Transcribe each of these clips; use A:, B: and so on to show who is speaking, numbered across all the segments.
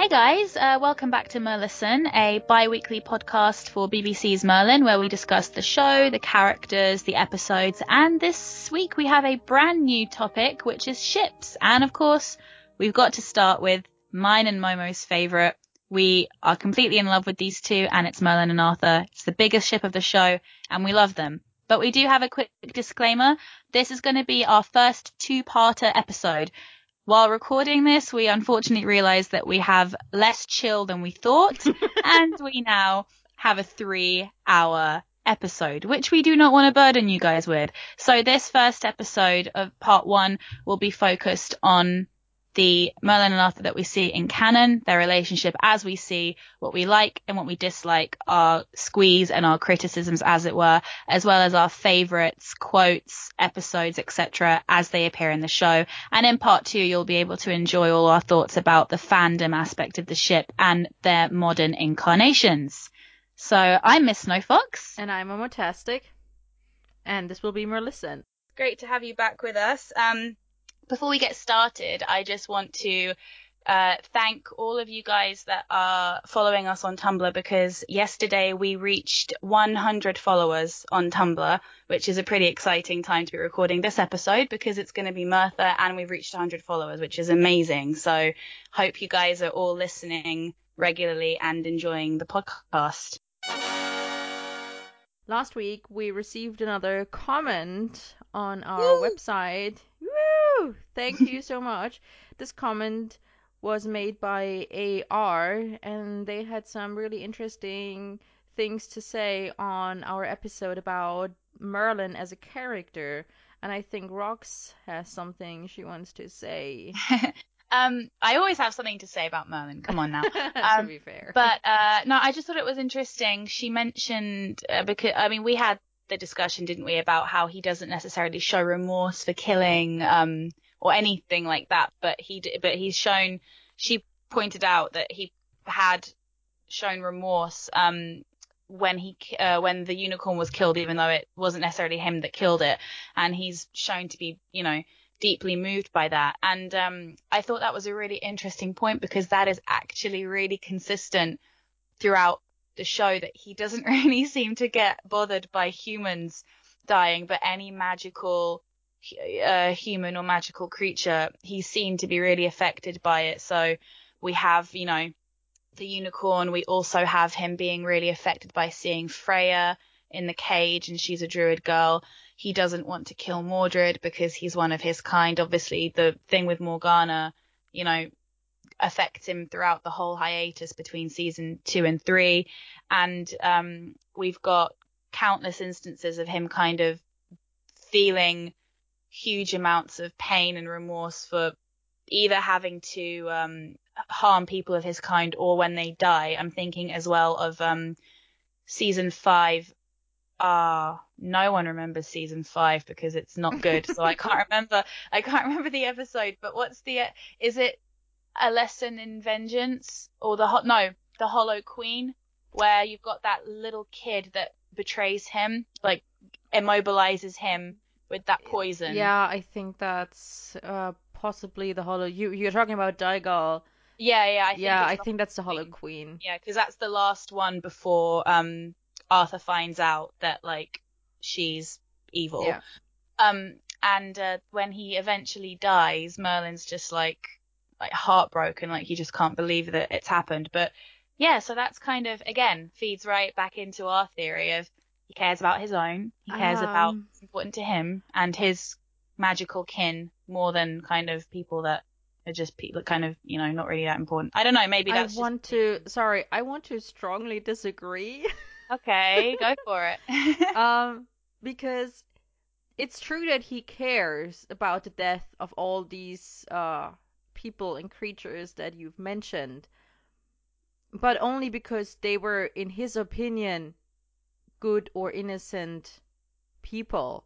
A: Hey guys, uh, welcome back to Merlison, a bi-weekly podcast for BBC's Merlin, where we discuss the show, the characters, the episodes, and this week we have a brand new topic, which is ships. And of course, we've got to start with mine and Momo's favourite. We are completely in love with these two, and it's Merlin and Arthur. It's the biggest ship of the show, and we love them. But we do have a quick disclaimer. This is going to be our first two-parter episode. While recording this, we unfortunately realized that we have less chill than we thought, and we now have a three hour episode, which we do not want to burden you guys with. So this first episode of part one will be focused on the Merlin and Arthur that we see in canon, their relationship as we see what we like and what we dislike, our squeeze and our criticisms as it were, as well as our favorites, quotes, episodes, etc. as they appear in the show. And in part two, you'll be able to enjoy all our thoughts about the fandom aspect of the ship and their modern incarnations. So I'm Miss Snowfox.
B: And I'm Omotastic. And this will be Merlison.
A: Great to have you back with us. Um, before we get started, I just want to uh, thank all of you guys that are following us on Tumblr because yesterday we reached 100 followers on Tumblr, which is a pretty exciting time to be recording this episode because it's going to be Merthur and we've reached 100 followers, which is amazing. So hope you guys are all listening regularly and enjoying the podcast.
B: Last week we received another comment on our Woo! website. Woo! Thank you so much. This comment was made by AR and they had some really interesting things to say on our episode about Merlin as a character. And I think Rox has something she wants to say.
A: Um, I always have something to say about Merlin. Come on now.
B: Um, to be fair.
A: But uh, no, I just thought it was interesting. She mentioned uh, because I mean we had the discussion, didn't we, about how he doesn't necessarily show remorse for killing um or anything like that, but he but he's shown. She pointed out that he had shown remorse um when he uh, when the unicorn was killed, even though it wasn't necessarily him that killed it, and he's shown to be you know deeply moved by that. And um, I thought that was a really interesting point because that is actually really consistent throughout the show that he doesn't really seem to get bothered by humans dying, but any magical uh, human or magical creature, he's seen to be really affected by it. So we have, you know, the unicorn. We also have him being really affected by seeing Freya in the cage and she's a druid girl he doesn't want to kill Mordred because he's one of his kind. Obviously, the thing with Morgana, you know, affects him throughout the whole hiatus between season two and three. And um, we've got countless instances of him kind of feeling huge amounts of pain and remorse for either having to um, harm people of his kind or when they die. I'm thinking as well of um, season five ah, uh, no one remembers season five because it's not good. so I can't remember. I can't remember the episode. But what's the? Is it a lesson in vengeance or the hot? No, the Hollow Queen, where you've got that little kid that betrays him, like immobilizes him with that poison.
B: Yeah, I think that's uh, possibly the Hollow. You you're talking about Daegal.
A: Yeah, yeah, I
B: yeah, I think that's the Hollow Queen.
A: Yeah, because that's the last one before um Arthur finds out that like she's evil.
B: Yeah.
A: Um, and uh, when he eventually dies, Merlin's just like like heartbroken, like he just can't believe that it's happened. But yeah, so that's kind of again feeds right back into our theory of he cares about his own, he cares um, about what's important to him and his magical kin more than kind of people that are just people kind of you know not really that important. I don't know, maybe that's.
B: I want to. Sorry, I want to strongly disagree.
A: Okay, go for it.
B: um, because it's true that he cares about the death of all these uh people and creatures that you've mentioned, but only because they were, in his opinion, good or innocent people.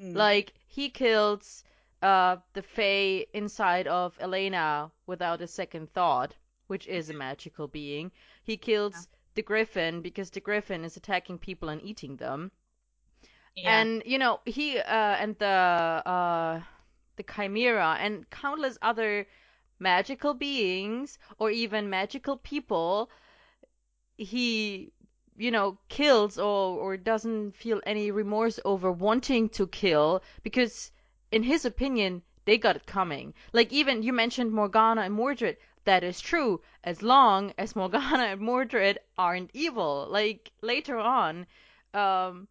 B: Mm. Like he kills uh the Fae inside of Elena without a second thought, which is a magical being. He kills yeah the griffin because the griffin is attacking people and eating them. Yeah. And you know, he uh and the uh the chimera and countless other magical beings or even magical people he you know kills or or doesn't feel any remorse over wanting to kill because in his opinion they got it coming. Like even you mentioned morgana and mordred. That is true. As long as morgana and mordred aren't evil. Like later on um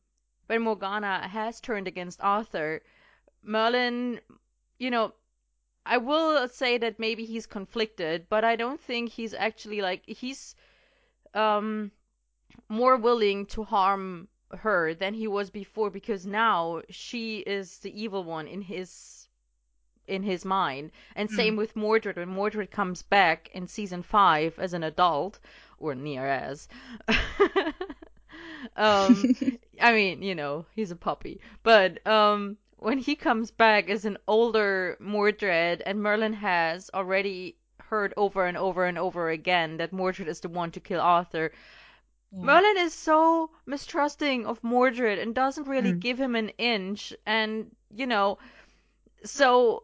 B: when morgana has turned against arthur merlin you know I will say that maybe he's conflicted, but I don't think he's actually like he's um more willing to harm her than he was before because now she is the evil one in his in his mind. And
A: Hmm.
B: same with Mordred when Mordred comes back in season 5 as an adult or near as um I mean, you know, he's a puppy. But um when he comes back as an older Mordred and Merlin has already heard over and over and over again that Mordred is the one to kill Arthur. Merlin is so mistrusting of Mordred and doesn't really
A: Mm.
B: give him an inch and you know so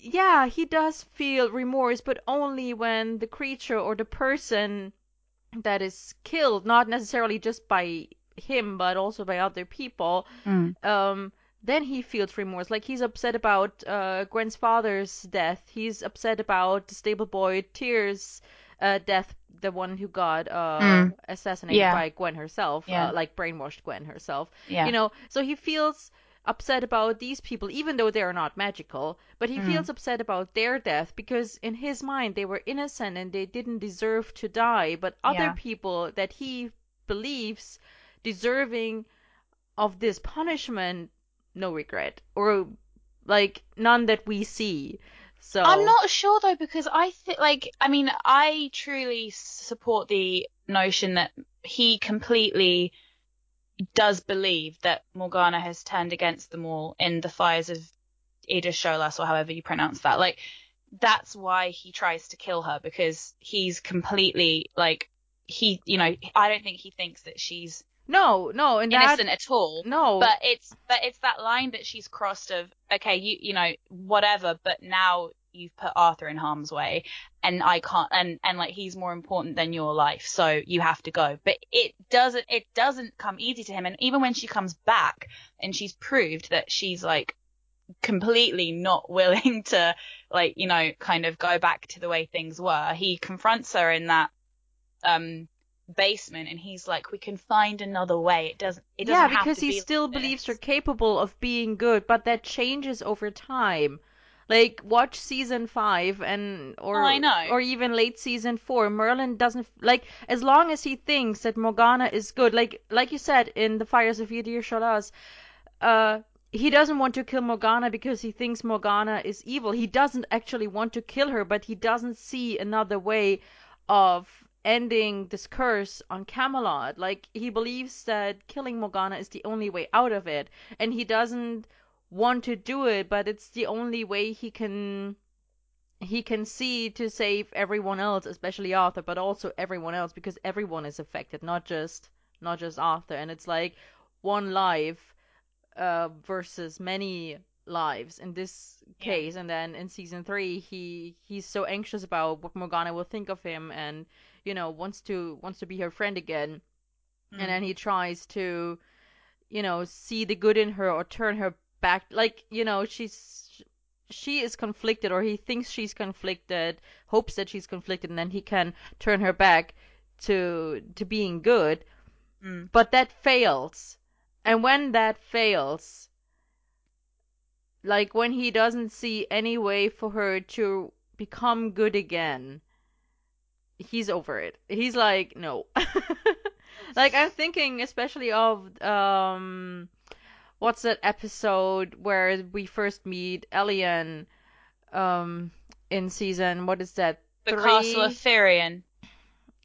B: yeah, he does feel remorse, but only when the creature or the person that is killed, not necessarily just by him, but also by other people,
A: Mm.
B: um, then he feels remorse. Like he's upset about uh, Gwen's father's death. He's upset about the stable boy Tyr's uh, death, the one who got uh,
A: Mm.
B: assassinated
A: Yeah.
B: by Gwen herself,
A: Yeah.
B: uh, like brainwashed Gwen herself.
A: Yeah.
B: You know, so he feels upset about these people, even though they are not magical. But he
A: Mm.
B: feels upset about their death because in his mind they were innocent and they didn't deserve to die. But other
A: Yeah.
B: people that he believes deserving of this punishment, no regret or like none that we see. So
A: I'm not sure though because I think like I mean I truly support the notion that he completely does believe that Morgana has turned against them all in the fires of Idirsholas or however you pronounce that. Like that's why he tries to kill her because he's completely like he you know I don't think he thinks that she's
B: No, no, and that
A: innocent at all.
B: no,
A: But it's but it's that line that she's crossed of okay, you you know whatever, but now you've put Arthur in harm's way, and I can't, and and like he's more important than your life, so you have to go. But it doesn't it doesn't come easy to him, and even when she comes back and she's proved that she's like completely not willing to like you know kind of go back to the way things were, he confronts her in that um basement and he's like we can find another way it doesn't it doesn't
B: yeah, because he
A: be
B: still
A: like
B: believes her capable of being good, but that changes over time. Like watch season five and or
A: Oh, I know.
B: or even late season four. Merlin doesn't like as long as he thinks that Morgana is good. Like like you said in the Fires of Idirsholas, uh, he doesn't want to kill Morgana because he thinks Morgana is evil. He doesn't actually want to kill her, but he doesn't see another way of ending this curse on Camelot. Like he believes that killing Morgana is the only way out of it, and he doesn't want to do it, but it's the only way he can he can see to save everyone else, especially Arthur, but also everyone else because everyone is affected, not just not just Arthur. And it's like one life uh, versus many lives in this
A: Yeah.
B: case. And then in season three, he he's so anxious about what Morgana will think of him, and you know wants to wants to be her friend again.
A: Mm.
B: And then he tries to, you know, see the good in her or turn her back. Like you know, she's she is conflicted, or he thinks she's conflicted, hopes that she's conflicted, and then he can turn her back to to being good
A: Mm.
B: but that fails. And when that fails, like when he doesn't see any way for her to become good again, he's over it. He's like, no. like I'm thinking especially of um what's that episode where we first meet Elyan um in season what is that?
A: the
B: three?
A: castle of Fyrien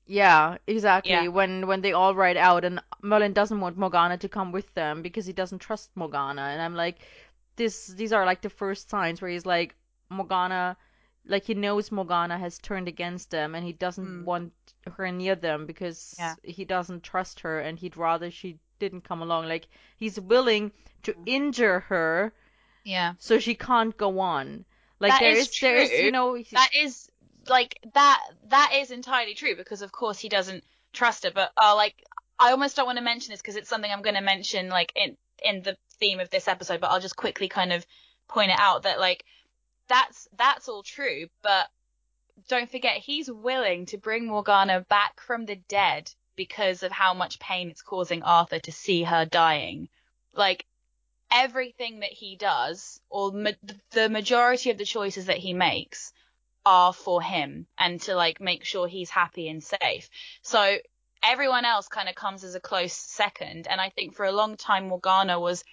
B: Yeah, exactly.
A: Yeah.
B: When when they all ride out and Merlin doesn't want Morgana to come with them because he doesn't trust Morgana and I'm like this these are like the first signs where he's like Morgana like he knows Morgana has turned against them and he doesn't
A: Mm.
B: want her near them because
A: Yeah.
B: he doesn't trust her and he'd rather she didn't come along like he's willing to injure her
A: yeah
B: so she can't go on like
A: That
B: there
A: is
B: is there is you know
A: that is like that that is entirely true because of course he doesn't trust her. But uh, like I almost don't want to mention this because it's something I'm going to mention like in in the theme of this episode. But I'll just quickly kind of point it out that like that's that's all true, but don't forget he's willing to bring Morgana back from the dead because of how much pain it's causing Arthur to see her dying. Like everything that he does, or ma- the majority of the choices that he makes, are for him and to like make sure he's happy and safe. So everyone else kind of comes as a close second. And I think for a long time, Morgana was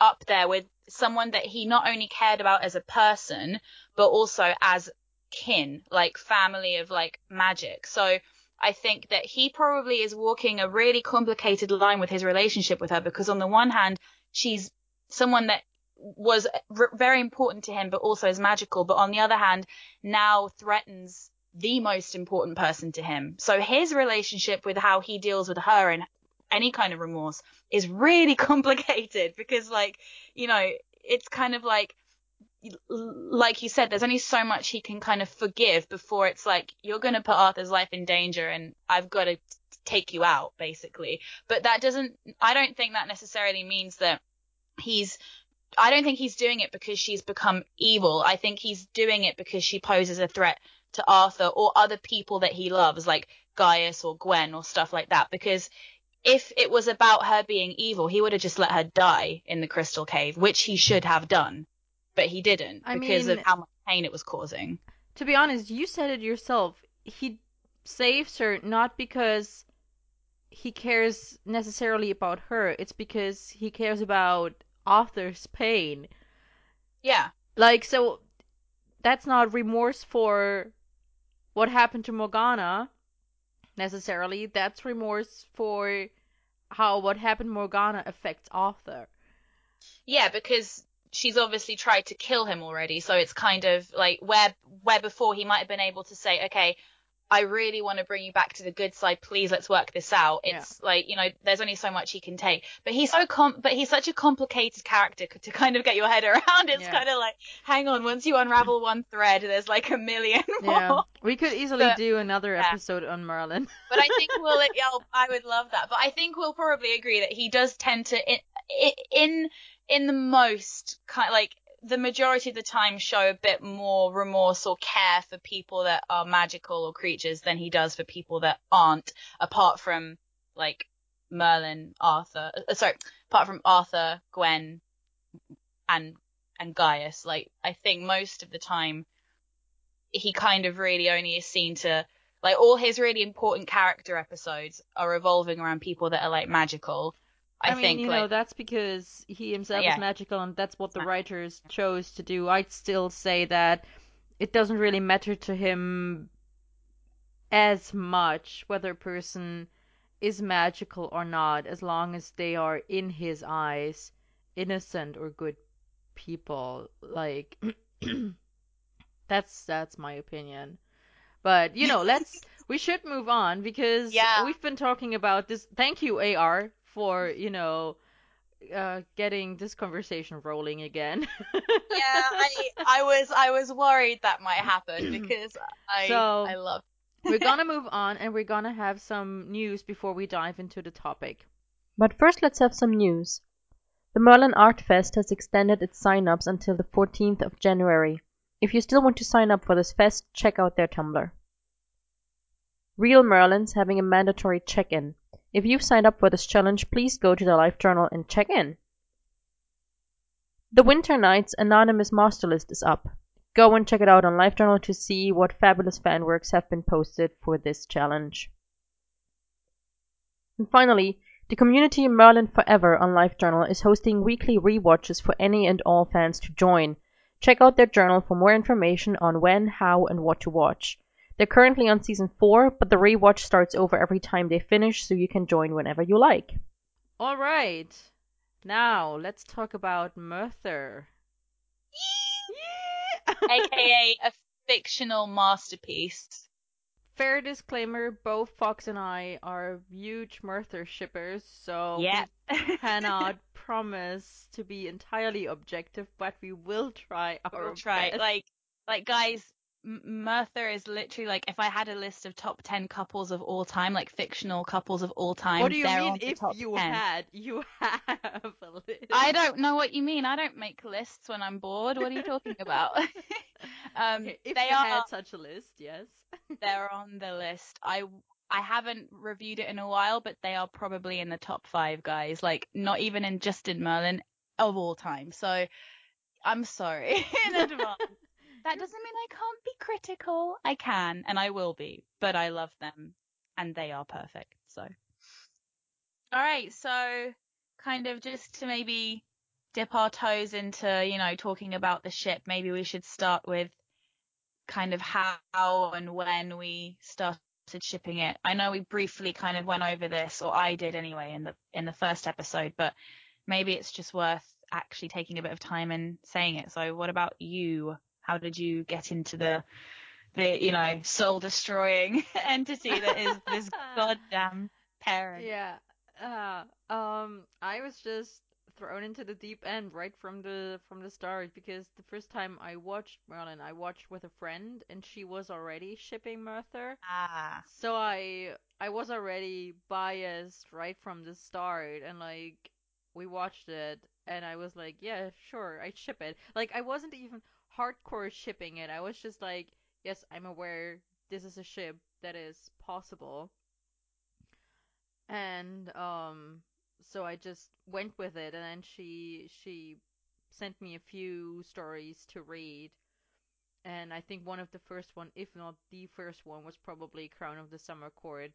A: up there with someone that he not only cared about as a person, but also as kin, like family of like magic. So I think that he probably is walking a really complicated line with his relationship with her because on the one hand, she's someone that was r- very important to him, but also is magical. But on the other hand, now threatens the most important person to him. So his relationship with how he deals with her and any kind of remorse is really complicated because like, you know, it's kind of like, like you said, there's only so much he can kind of forgive before it's like, you're going to put Arthur's life in danger and I've got to take you out, basically. But that doesn't, I don't think that necessarily means that he's I don't think he's doing it because she's become evil. I think he's doing it because she poses a threat to Arthur or other people that he loves, like Gaius or Gwen or stuff like that. Because if it was about her being evil, he would have just let her die in the crystal cave, which he should have done. But he didn't
B: I
A: because
B: mean-
A: of how much pain it was causing.
B: To be honest, you said it yourself. He saves her not because he cares necessarily about her. It's because he cares about Arthur's pain.
A: Yeah.
B: Like, so that's not remorse for what happened to Morgana necessarily. That's remorse for how what happened Morgana affects Arthur.
A: Yeah, because she's obviously tried to kill him already. So it's kind of like where where before he might have been able to say, okay, I really want to bring you back to the good side. Please, let's work this out.
B: Yeah.
A: It's like you know, there's only so much he can take. But he's so com- but he's such a complicated character to kind of get your head around. It's
B: Yeah.
A: kind of like, hang on, once you unravel one thread, there's like a million more.
B: Yeah, we could easily
A: But-
B: do another
A: yeah.
B: episode on Merlin.
A: But I think we'll, yeah, I would love that. But I think we'll probably agree that he does tend to, in, in, in the most kind, like the majority of the time, show a bit more remorse or care for people that are magical or creatures than he does for people that aren't. Apart from like Merlin, Arthur, uh, sorry, apart from Arthur, Gwen, and and Gaius. Like I think most of the time, he kind of really only is seen to like all his really important character episodes are revolving around people that are like magical. I,
B: I, mean,
A: think
B: you
A: like
B: know, that's because he himself
A: Yeah.
B: is magical, and that's what the writers chose to do. I'd still say that it doesn't really matter to him as much whether a person is magical or not, as long as they are in his eyes innocent or good people. Like that's that's my opinion. But you know, let's we should move on because
A: Yeah.
B: we've been talking about this. Thank you, AR, for you know uh, getting this conversation rolling again.
A: yeah, I I was I was worried that might happen because I
B: So-
A: I love
B: we're gonna move on and we're gonna have some news before we dive into the topic.
C: But first, let's have some news. The Merlin Art Fest has extended its sign-ups until the 14th of January. If you still want to sign up for this fest, check out their Tumblr. Real Merlin's having a mandatory check-in. If you've signed up for this challenge, please go to the LiveJournal and check in. The Winter Nights Anonymous Master List is up. Go and check it out on LiveJournal to see what fabulous fan works have been posted for this challenge. And finally, the community Merlin Forever on LiveJournal is hosting weekly rewatches for any and all fans to join. Check out their journal for more information on when, how, and what to watch. They're currently on season 4, but the rewatch starts over every time they finish, so you can join whenever you like.
B: All right, now let's talk about Merthur. Yeah.
A: aka a fictional masterpiece.
B: Fair disclaimer: both Fox and I are huge Merthur shippers, so
A: Yeah.
B: we cannot promise to be entirely objective, but we will try our
A: we'll try.
B: best.
A: Like like guys, M- Merthur is literally like if I had a list of top ten couples of all time, like fictional couples of all time.
B: what do you mean if you
A: 10.
B: had? You have a list.
A: I don't know what you mean. I don't make lists when I'm bored. What are you talking about? um,
B: Okay, if
A: they
B: you
A: are
B: had such a list, yes.
A: they're on the list. I I haven't reviewed it in a while, but they are probably in the top five guys. Like not even in Justin Merlin of all time. So I'm sorry in advance. That doesn't mean I can't be critical. I can and I will be, but I love them and they are perfect. So, all right. So kind of just to maybe dip our toes into, you know, talking about the ship, maybe we should start with kind of how and when we started shipping it. I know we briefly kind of went over this, or I did anyway in the in the first episode, but maybe it's just worth actually taking a bit of time and saying it. So what about you? How did you get into the the you know soul destroying entity that is this goddamn parent?
B: Yeah. Uh, um, I was just thrown into the deep end right from the from the start because the first time I watched Merlin, I watched with a friend and she was already shipping Merthur.
A: Ah,
B: So I I was already biased right from the start and like we watched it and I was like, yeah, sure, I ship it. Like I wasn't even hardcore shipping it. I was just like, yes, I'm aware this is a ship that is possible. And um so I just went with it and then she she sent me a few stories to read. And I think one of the first one, if not the first one, was probably Crown of the Summer Court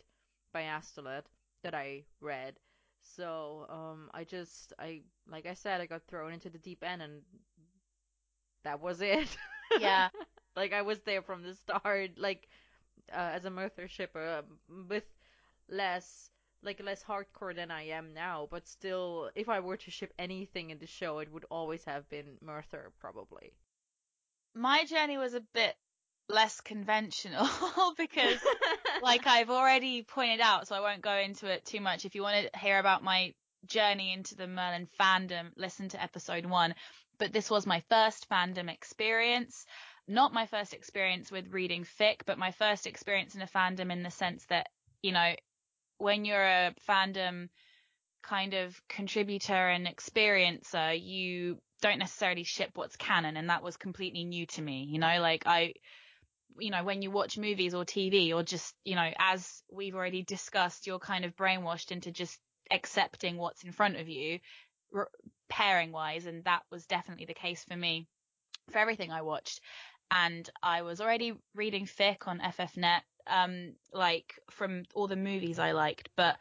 B: by Astolat that I read. So um I just I like I said I got thrown into the deep end and that was it.
A: Yeah.
B: like I was there from the start like uh, as a Merthur shipper um, with less like less hardcore than I am now, but still if I were to ship anything in the show it would always have been Merthur probably.
A: my journey was a bit less conventional because like I've already pointed out, so I won't go into it too much. If you want to hear about my journey into the Merlin fandom, listen to episode one. But this was my first fandom experience. Not my first experience with reading fic, but my first experience in a fandom in the sense that, you know, when you're a fandom kind of contributor and experiencer, you don't necessarily ship what's canon. And that was completely new to me. You know, like I, you know, when you watch movies or TV or just, you know, as we've already discussed, you're kind of brainwashed into just accepting what's in front of you pairing wise. And that was definitely the case for me for everything I watched. And I was already reading fic on FFnet, um, like from all the movies I liked, but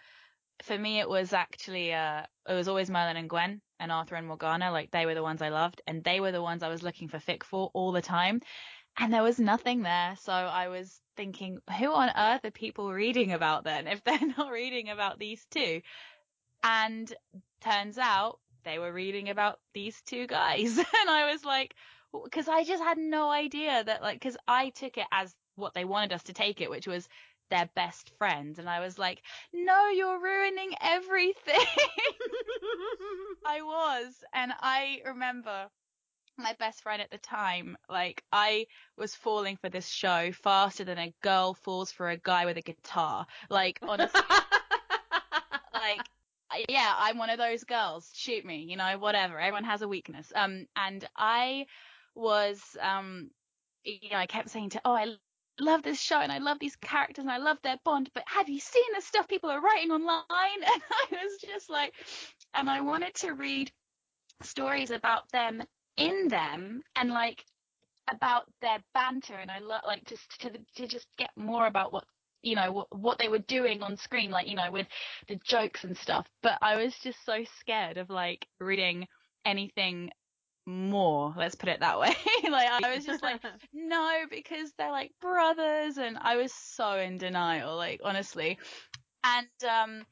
A: for me it was actually, uh, it was always Merlin and Gwen and Arthur and Morgana. Like they were the ones I loved and they were the ones I was looking for fic for all the time and there was nothing there. So I was thinking, who on earth are people reading about then if they're not reading about these two? And turns out they were reading about these two guys. and I was like, because I just had no idea that like, because I took it as what they wanted us to take it, which was their best friend. And I was like, no, you're ruining everything. I was. And I remember my best friend at the time, like I was falling for this show faster than a girl falls for a guy with a guitar. Like honestly, like yeah, I'm one of those girls. Shoot me, you know, whatever. Everyone has a weakness. Um, and I was, um, you know, I kept saying to, oh, I love this show and I love these characters and I love their bond, but have you seen the stuff people are writing online? And I was just like, and I wanted to read stories about them in them and like about their banter and I love like just to to just get more about what you know what what they were doing on screen like you know with the jokes and stuff. But I was just so scared of like reading anything more let's put it that way. Like I was just like no because they're like brothers and I was so in denial like honestly. And um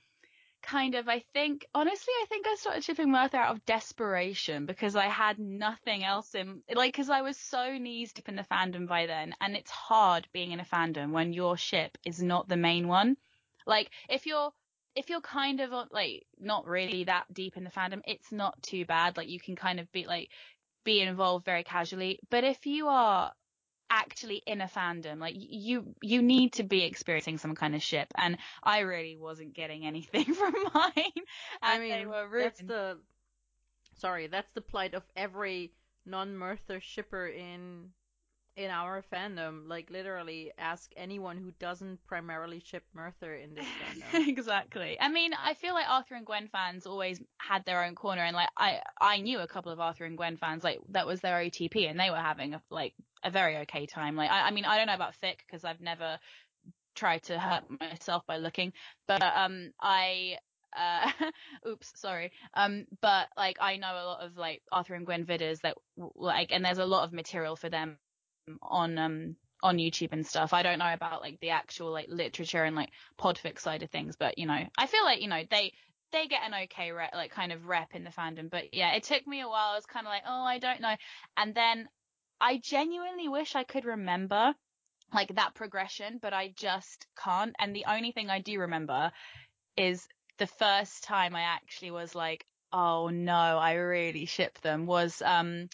A: kind of I think honestly I think I started shipping Mirth out of desperation because I had nothing else in like because I was so knees deep in the fandom by then and it's hard being in a fandom when your ship is not the main one. Like if you're if you're kind of like not really that deep in the fandom it's not too bad. Like you can kind of be like be involved very casually. But if you are actually in a fandom. Like you, you need to be experiencing some kind of ship, and I really wasn't getting anything from mine.
B: I mean, that's the sorry, that's the plight of every non-Merthur shipper in in our fandom. Like literally, ask anyone who doesn't primarily ship Merthur in this fandom.
A: exactly. I mean, I feel like Arthur and Gwen fans always had their own corner, and like I, I knew a couple of Arthur and Gwen fans, like that was their OTP, and they were having a, like a very okay time. Like I, I mean, I don't know about thick because I've never tried to hurt myself by looking, but um, I. Uh, oops, sorry. Um, but like I know a lot of like Arthur and Gwen vidders that like, and there's a lot of material for them on um on YouTube and stuff. I don't know about like the actual like literature and like podfic side of things, but you know, I feel like you know they they get an okay rep, like kind of rep in the fandom. But yeah, it took me a while. I was kind of like, oh, I don't know, and then I genuinely wish I could remember like that progression, but I just can't. And the only thing I do remember is the first time I actually was like, oh no, I really ship them was um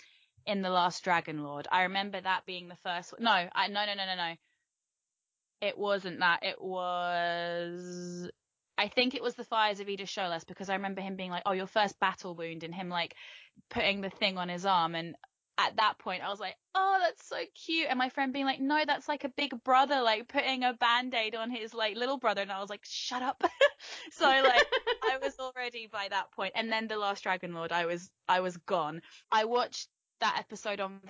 A: in the last Dragon Lord. I remember that being the first. No, I no no no no no. It wasn't that. It was. I think it was the fires of Idirsholas because I remember him being like, "Oh, your first battle wound," and him like putting the thing on his arm. And at that point, I was like, "Oh, that's so cute." And my friend being like, "No, that's like a big brother like putting a band-aid on his like little brother." And I was like, "Shut up." so like I was already by that point. And then the last Dragon Lord, I was I was gone. I watched that episode on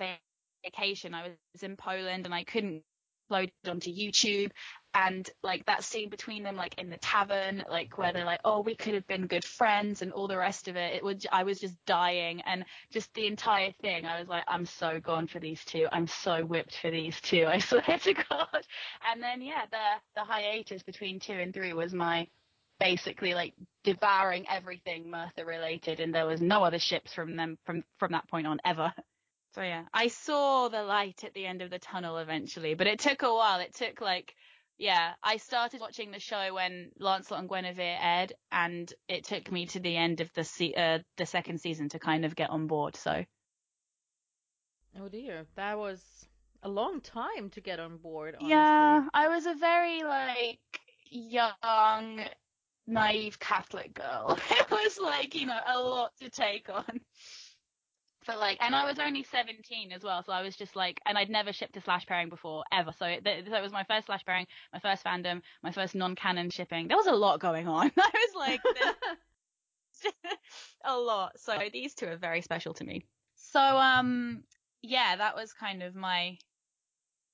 A: vacation. I was in Poland and I couldn't load it onto YouTube. And like that scene between them, like in the tavern, like where they're like, "Oh, we could have been good friends," and all the rest of it. It was, I was just dying, and just the entire thing. I was like, "I'm so gone for these two. I'm so whipped for these two. I swear to God." And then yeah, the the hiatus between two and three was my basically like devouring everything Merthur related, and there was no other ships from them from from that point on ever. So yeah, I saw the light at the end of the tunnel eventually, but it took a while. It took like yeah, I started watching the show when Lancelot and Guinevere aired, and it took me to the end of the se- uh, the second season to kind of get on board. So
B: Oh dear, that was a long time to get on board. Honestly.
A: yeah, I was a very like young naive Catholic girl. It was like, you know, a lot to take on. But like, and I was only 17 as well, so I was just like, and I'd never shipped a slash pairing before, ever. So it, so it was my first slash pairing, my first fandom, my first non-canon shipping. There was a lot going on. I was like, a lot. So these two are very special to me. So, um, yeah, that was kind of my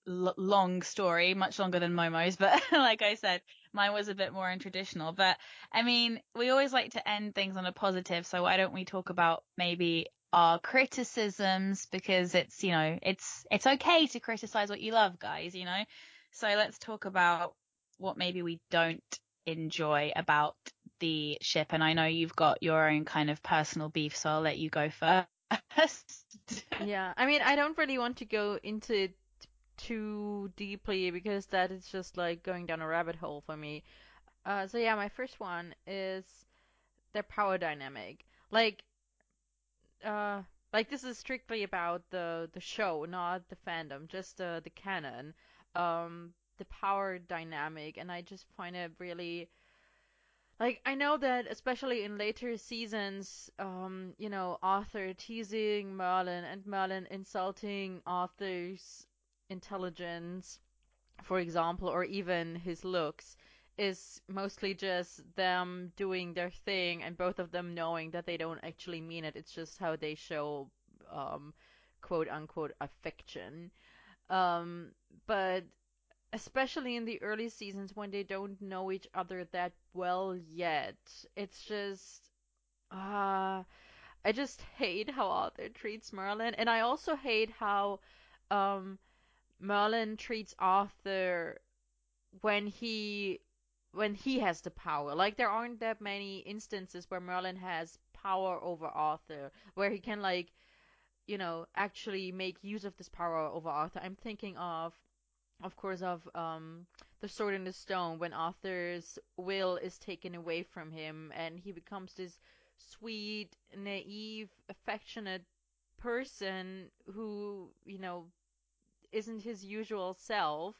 A: l- long story, much longer than Momo's, but like I said, mine was a bit more untraditional. But I mean, we always like to end things on a positive, so why don't we talk about maybe our criticisms because it's, you know, it's it's okay to criticize what you love, guys, you know. So let's talk about what maybe we don't enjoy about the ship and I know you've got your own kind of personal beef, so I'll let you go first.
B: yeah, I mean, I don't really want to go into it too deeply because that is just like going down a rabbit hole for me. Uh, so yeah, my first one is their power dynamic. Like, uh, like this is strictly about the the show, not the fandom, just the the canon. Um, the power dynamic, and I just find it really like I know that especially in later seasons, um, you know, Arthur teasing Merlin and Merlin insulting Arthur's intelligence, for example, or even his looks, is mostly just them doing their thing and both of them knowing that they don't actually mean it. It's just how they show um, quote unquote affection. Um, but especially in the early seasons when they don't know each other that well yet. It's just uh I just hate how Arthur treats Merlin and I also hate how um Merlin treats Arthur when he when he has the power. Like there aren't that many instances where Merlin has power over Arthur, where he can like, you know, actually make use of this power over Arthur. I'm thinking of of course of um the sword in the stone when Arthur's will is taken away from him and he becomes this sweet, naive, affectionate person who, you know, isn't his usual self,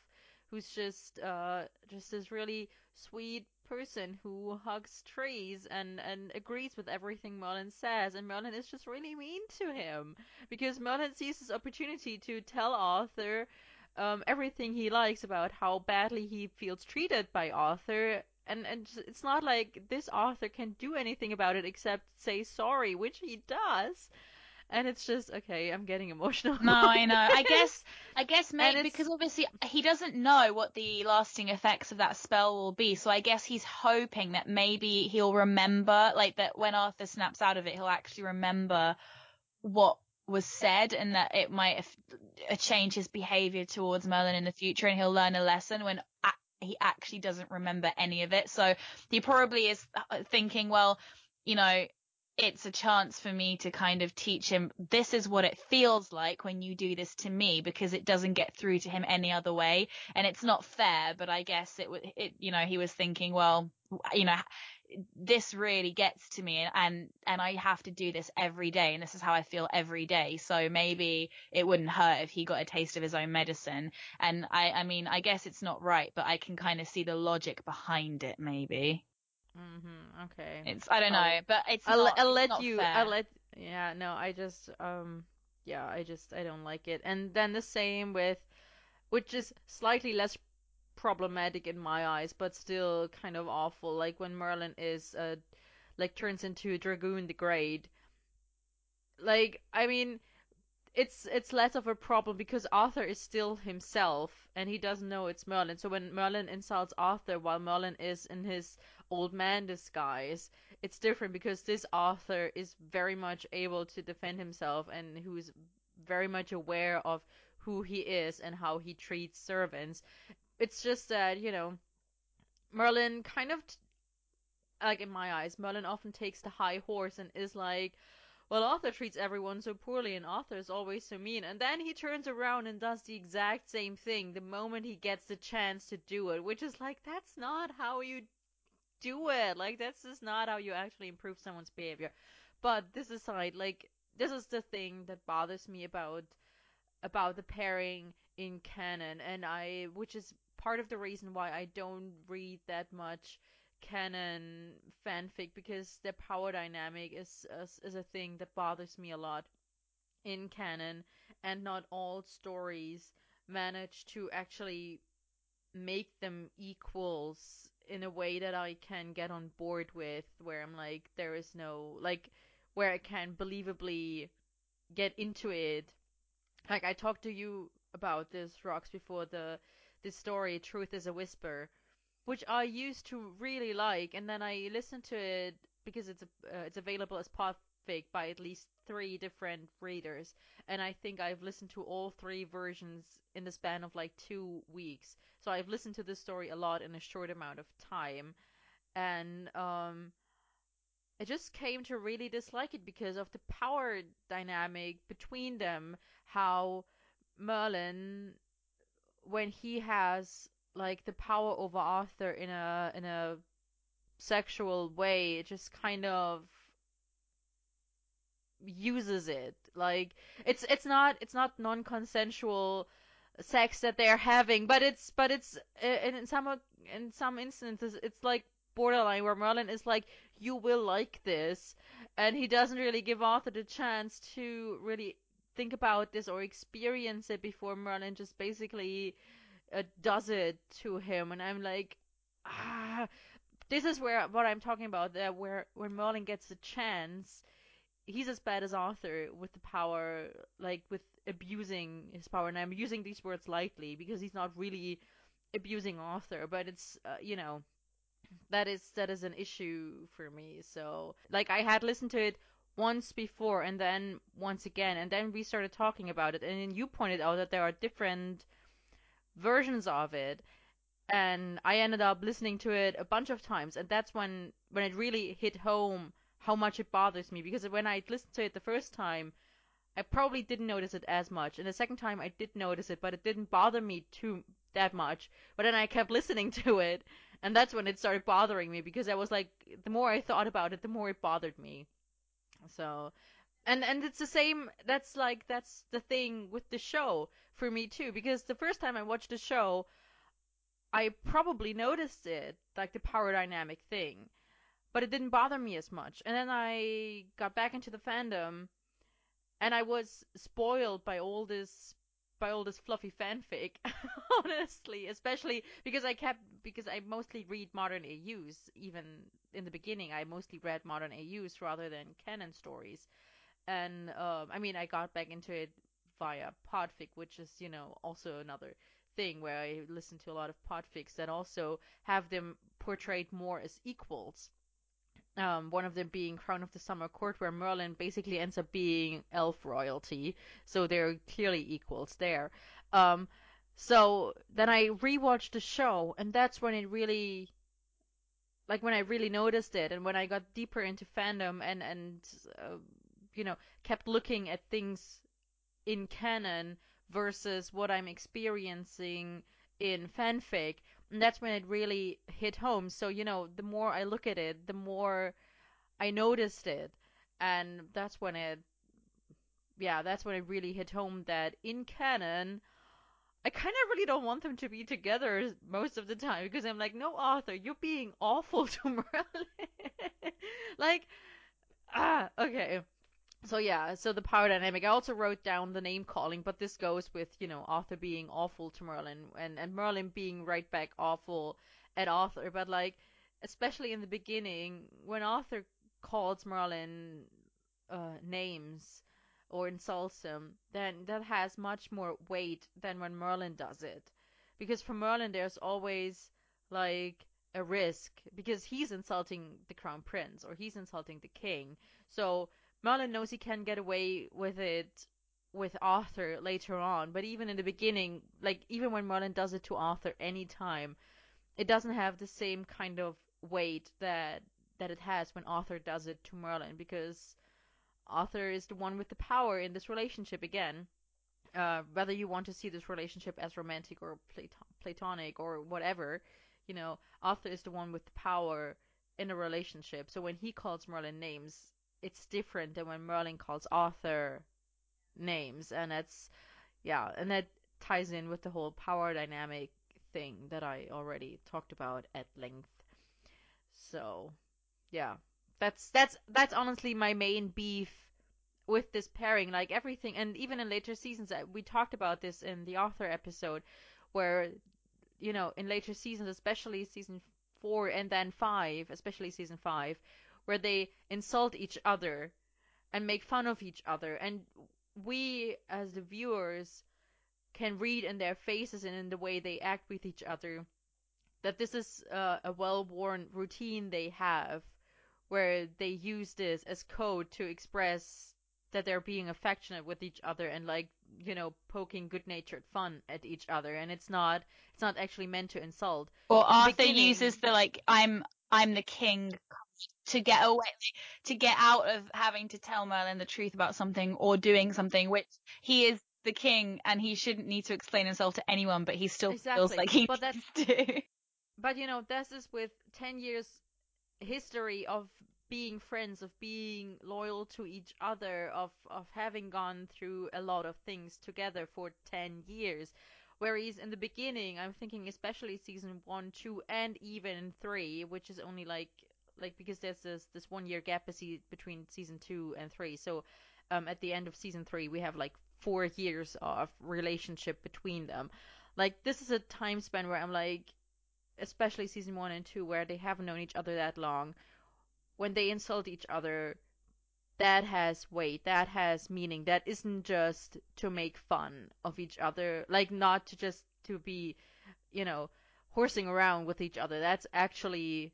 B: who's just uh just this really sweet person who hugs trees and and agrees with everything Merlin says, and Merlin is just really mean to him because Merlin sees this opportunity to tell Arthur um, everything he likes about how badly he feels treated by Arthur. And and it's not like this Arthur can do anything about it except say sorry, which he does. And it's just okay. I'm getting emotional.
A: No, I know. I guess, I guess maybe because obviously he doesn't know what the lasting effects of that spell will be. So I guess he's hoping that maybe he'll remember, like that when Arthur snaps out of it, he'll actually remember what was said and that it might have uh, change his behavior towards Merlin in the future and he'll learn a lesson when a- he actually doesn't remember any of it. So he probably is uh, thinking, well, you know, it's a chance for me to kind of teach him this is what it feels like when you do this to me because it doesn't get through to him any other way. And it's not fair but i guess it would it you know he was thinking well you know this really gets to me and and i have to do this every day and this is how i feel every day. So maybe it wouldn't hurt if he got a taste of his own medicine. And i i mean i guess it's not right but i can kind of see the logic behind it maybe
B: Mm-hmm. Okay.
A: it's i don't know
B: I'll-
A: but it's
B: I'll,
A: not,
B: I'll let
A: not
B: you.
A: fair.
B: I'll let. Yeah. No. I just. Um. Yeah. I just. I don't like it. And then the same with, which is slightly less problematic in my eyes, but still kind of awful. Like when Merlin is uh, like turns into a Dragoon the Great. Like I mean, it's it's less of a problem because Arthur is still himself and he doesn't know it's Merlin. So when Merlin insults Arthur while Merlin is in his old man disguise, it's different because this Arthur is very much able to defend himself and who's very much aware of who he is and how he treats servants. It's just that, you know, Merlin kind of t- like in my eyes, Merlin often takes the high horse and is like, well, Arthur treats everyone so poorly, and Arthur is always so mean. And then he turns around and does the exact same thing the moment he gets the chance to do it, which is like, that's not how you do it. Like, that's just not how you actually improve someone's behavior. But this aside, like, this is the thing that bothers me about about the pairing in canon, and I, which is part of the reason why I don't read that much canon fanfic because the power dynamic is, is is a thing that bothers me a lot in canon, and not all stories manage to actually make them equals in a way that I can get on board with, where I'm like, there is no like, where I can believably get into it. Like I talked to you about this rocks before the this story, Truth is a Whisper, which I used to really like, and then I listened to it because it's uh, it's available as podfic by at least three different readers, and I think I've listened to all three versions in the span of like two weeks. So I've listened to this story a lot in a short amount of time, and um, I just came to really dislike it because of the power dynamic between them. How Merlin, when he has like the power over Arthur in a in a sexual way, it just kind of uses it. Like it's it's not it's not non-consensual sex that they're having, but it's but it's in some in some instances it's like borderline where Merlin is like you will like this and he doesn't really give Arthur the chance to really think about this or experience it before Merlin just basically uh, does it to him and I'm like ah this is where what I'm talking about there where when Merlin gets a chance he's as bad as Arthur with the power like with abusing his power. And I'm using these words lightly because he's not really abusing Arthur but it's uh, you know that is that is an issue for me. So like I had listened to it once before and then once again and then we started talking about it. And then you pointed out that there are different versions of it. And I ended up listening to it a bunch of times. And that's when when it really hit home how much it bothers me because when I listened to it the first time I probably didn't notice it as much and the second time I did notice it but it didn't bother me too that much but then I kept listening to it and that's when it started bothering me because I was like the more I thought about it the more it bothered me so And and it's the same. That's like that's the thing with the show for me too. Because the first time I watched the show, I probably noticed it, like the power dynamic thing, but it didn't bother me as much. And then I got back into the fandom, and I was spoiled by all this by all this fluffy fanfic, honestly, especially because I kept because I mostly read modern AUs. Even in the beginning, I mostly read modern AUs rather than canon stories. And um, I mean, I got back into it via Podfic, which is you know also another thing where I listen to a lot of podfics that also have them portrayed more as equals. Um, one of them being Crown of the Summer Court, where Merlin basically ends up being elf royalty, so they're clearly equals there. Um, so then I rewatched the show, and that's when it really, like when I really noticed it, and when I got deeper into fandom and and uh, you know kept looking at things in canon versus what I'm experiencing in fanfic. And that's when it really hit home. So, you know, the more I look at it, the more I noticed it. And that's when it, yeah, that's when it really hit home that in canon, I kind of really don't want them to be together most of the time because I'm like, no, Arthur, you're being awful to Merlin. like, ah, okay so yeah, so the power dynamic. I also wrote down the name calling, but this goes with you know Arthur being awful to Merlin and and Merlin being right back awful at Arthur. But like, especially in the beginning when Arthur calls Merlin uh, names or insults him, then that has much more weight than when Merlin does it, because for Merlin there's always like a risk because he's insulting the crown prince or he's insulting the king. So Merlin knows he can get away with it with Arthur later on, but even in the beginning, like even when Merlin does it to Arthur anytime, it doesn't have the same kind of weight that that it has when Arthur does it to Merlin because Arthur is the one with the power in this relationship again. Uh, whether you want to see this relationship as romantic or platonic or whatever, you know, Arthur is the one with the power in a relationship. So when he calls Merlin names, it's different than when Merlin calls Arthur names, and it's yeah, and that ties in with the whole power dynamic thing that I already talked about at length. So, yeah. That's that's that's honestly my main beef with this pairing like everything and even in later seasons uh, we talked about this in the Arthur episode where you know in later seasons especially season 4 and then 5 especially season 5 where they insult each other and make fun of each other. And we, as the viewers, can read in their faces and in the way they act with each other that this is uh, a well-worn routine they have where they use this as code to express that they're being affectionate with each other and like you know poking good-natured fun at each other and it's not it's not actually meant to insult
A: or arthur uses the like i'm i'm the king to get away, to get out of having to tell Merlin the truth about something or doing something, which he is the king and he shouldn't need to explain himself to anyone, but he still exactly. feels like he but needs to.
B: But you know, this is with 10 years history of being friends, of being loyal to each other, of, of having gone through a lot of things together for 10 years. Whereas in the beginning, I'm thinking especially season 1, 2, and even 3, which is only like like because there's this this one year gap between season two and three. So um, at the end of season three, we have like four years of relationship between them. Like this is a time span where I'm like, especially season one and two, where they haven't known each other that long. When they insult each other, that has weight, that has meaning. That isn't just to make fun of each other, like not to just to be, you know, horsing around with each other. That's actually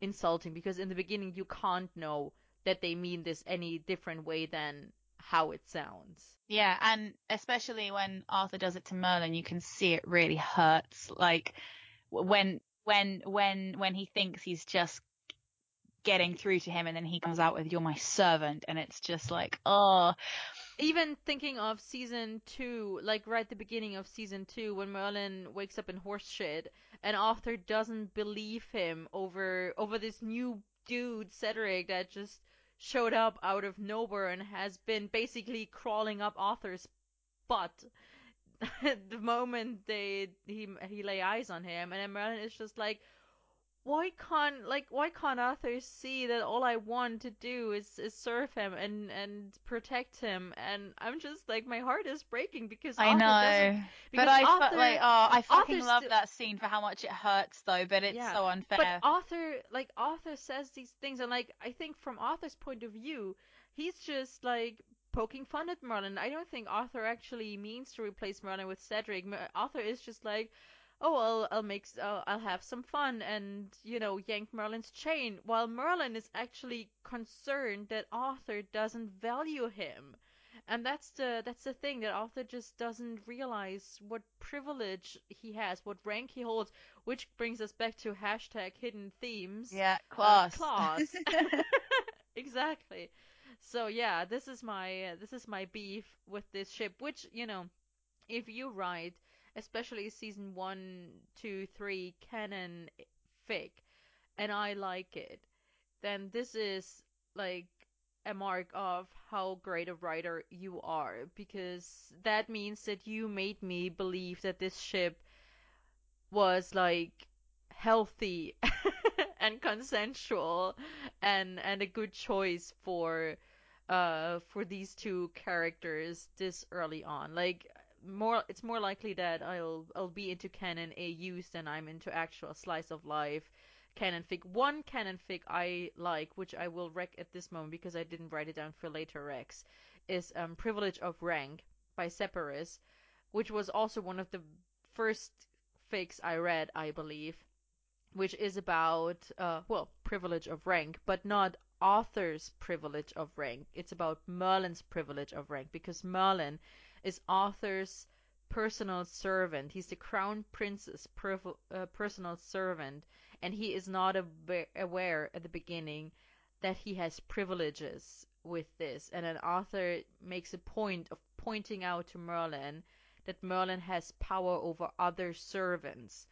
B: insulting because in the beginning you can't know that they mean this any different way than how it sounds.
A: Yeah, and especially when Arthur does it to Merlin, you can see it really hurts. Like when when when when he thinks he's just getting through to him and then he comes out with you're my servant and it's just like oh
B: even thinking of season two, like right at the beginning of season two, when Merlin wakes up in horse shit, and Arthur doesn't believe him over over this new dude Cedric that just showed up out of nowhere and has been basically crawling up Arthur's butt. The moment they he he lay eyes on him, and then Merlin is just like, why can't like why can't Arthur see that all I want to do is, is serve him and and protect him and I'm just like my heart is breaking because
A: I
B: Arthur
A: know,
B: doesn't
A: but
B: because
A: I
B: Arthur,
A: felt like oh, I fucking
B: Arthur's
A: love
B: still-
A: that scene for how much it hurts though, but it's
B: Yeah,
A: so unfair.
B: But Arthur, like Arthur says these things, and like I think from Arthur's point of view, he's just like poking fun at Merlin. I don't think Arthur actually means to replace Merlin with Cedric. Arthur is just like, oh, I'll I'll make I'll, have some fun and you know yank Merlin's chain, while Merlin is actually concerned that Arthur doesn't value him. And that's the that's the thing that Arthur just doesn't realize what privilege he has, what rank he holds, which brings us back to hashtag hidden themes.
A: yeah,
B: Uh,
A: class.
B: class. exactly. So yeah, this is my uh, this is my beef with this ship. Which you know, if you write, especially season one, two, three canon fic, and I like it, then this is like a mark of how great a writer you are because that means that you made me believe that this ship was like healthy and consensual and and a good choice for uh for these two characters this early on. Like more it's more likely that I'll I'll be into canon AUs than I'm into actual slice of life canon fic. One canon fic I like which I will rec at this moment because I didn't write it down for later recs is um Privilege of Rank by Seperis, which was also one of the first fics I read I believe which is about uh well privilege of rank but not Arthur's privilege of rank. It's about Merlin's privilege of rank because Merlin is Arthur's personal servant. He's the crown prince's priv- uh, personal servant and he is not awa- aware at the beginning that he has privileges with this. And then Arthur makes a point of pointing out to Merlin that Merlin has power over other servants.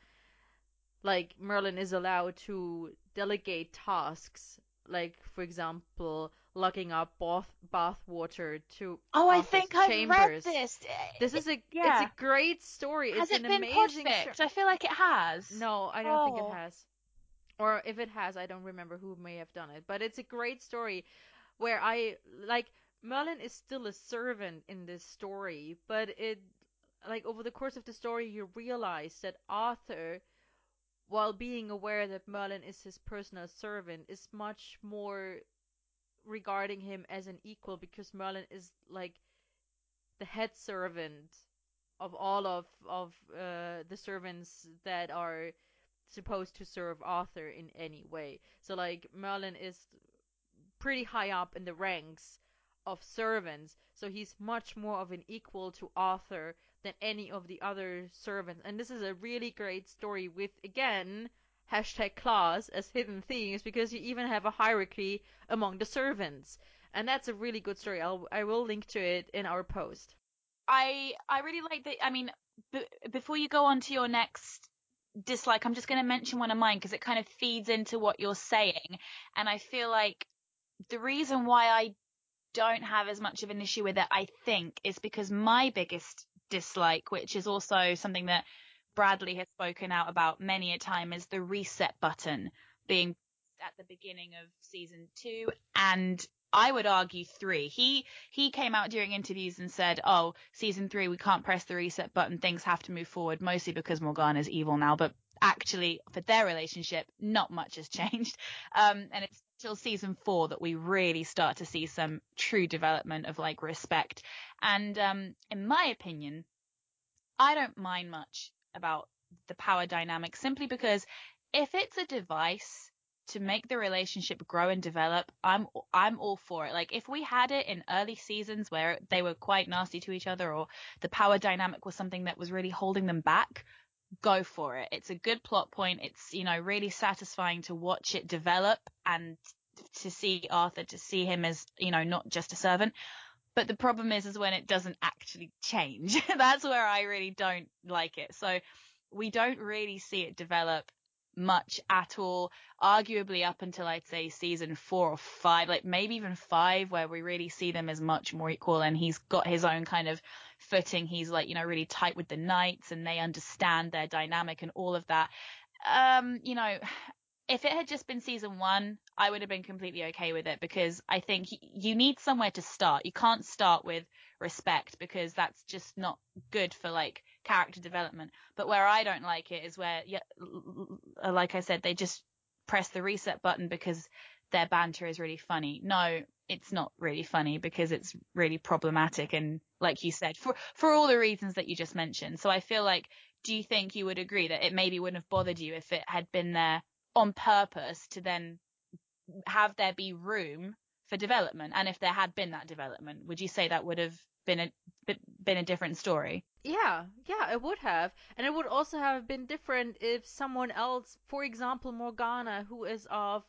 B: Like Merlin is allowed to delegate tasks, like for example, lugging up bath bath water to
A: oh, I think I've read
B: chambers.
A: this.
B: This is a
A: yeah.
B: it's a great story.
A: Has
B: it's
A: it
B: an
A: been
B: amazing show-
A: I feel like it has.
B: No, I don't think
A: Oh.
B: it has. Or if it has, I don't remember who may have done it. But it's a great story where I like Merlin is still a servant in this story, but it like over the course of the story you realize that Arthur while being aware that Merlin is his personal servant is much more regarding him as an equal because Merlin is like the head servant of all of of uh, the servants that are supposed to serve Arthur in any way. So like Merlin is pretty high up in the ranks of servants, so he's much more of an equal to Arthur than any of the other servants. And this is a really great story with again hashtag class as hidden themes because you even have a hierarchy among the servants. And that's a really good story. I'll I will link to it in our post.
A: I I really like that. I mean, b- before you go on to your next dislike, I'm just going to mention one of mine because it kind of feeds into what you're saying, and I feel like the reason why I don't have as much of an issue with it, I think, is because my biggest dislike, which is also something that Bradley has spoken out about many a time, is the reset button being at the beginning of season two and I would argue three. He he came out during interviews and said, "Oh, season three, we can't press the reset button. Things have to move forward, mostly because Morgana's evil now." But actually, for their relationship, not much has changed. Um, and it's till season four that we really start to see some true development of like respect. And um, in my opinion, I don't mind much about the power dynamic simply because if it's a device to make the relationship grow and develop, I'm I'm all for it. Like if we had it in early seasons where they were quite nasty to each other or the power dynamic was something that was really holding them back, go for it. It's a good plot point. It's, you know, really satisfying to watch it develop and to see Arthur, to see him as, you know, not just a servant. But the problem is, is when it doesn't actually change. That's where I really don't like it. So we don't really see it develop much at all, arguably up until I'd say season four or five, like maybe even five, where we really see them as much more equal and he's got his own kind of footing. He's like, you know, really tight with the knights and they understand their dynamic and all of that. Um, you know, if it had just been season one, I would have been completely okay with it because I think you need somewhere to start. You can't start with respect because that's just not good for like character development. But where I don't like it is where, yeah, uh, like I said, they just press the reset button because their banter is really funny. No, it's not really funny because it's really problematic and like you said, for, for all the reasons that you just mentioned. So I feel like, do you think you would agree that it maybe wouldn't have bothered you if it had been there on purpose to then have there be room for development? And if there had been that development, would you say that would have been a been a different story?
B: Yeah, yeah, it would have. And it would also have been different if someone else, for example, Morgana, who is of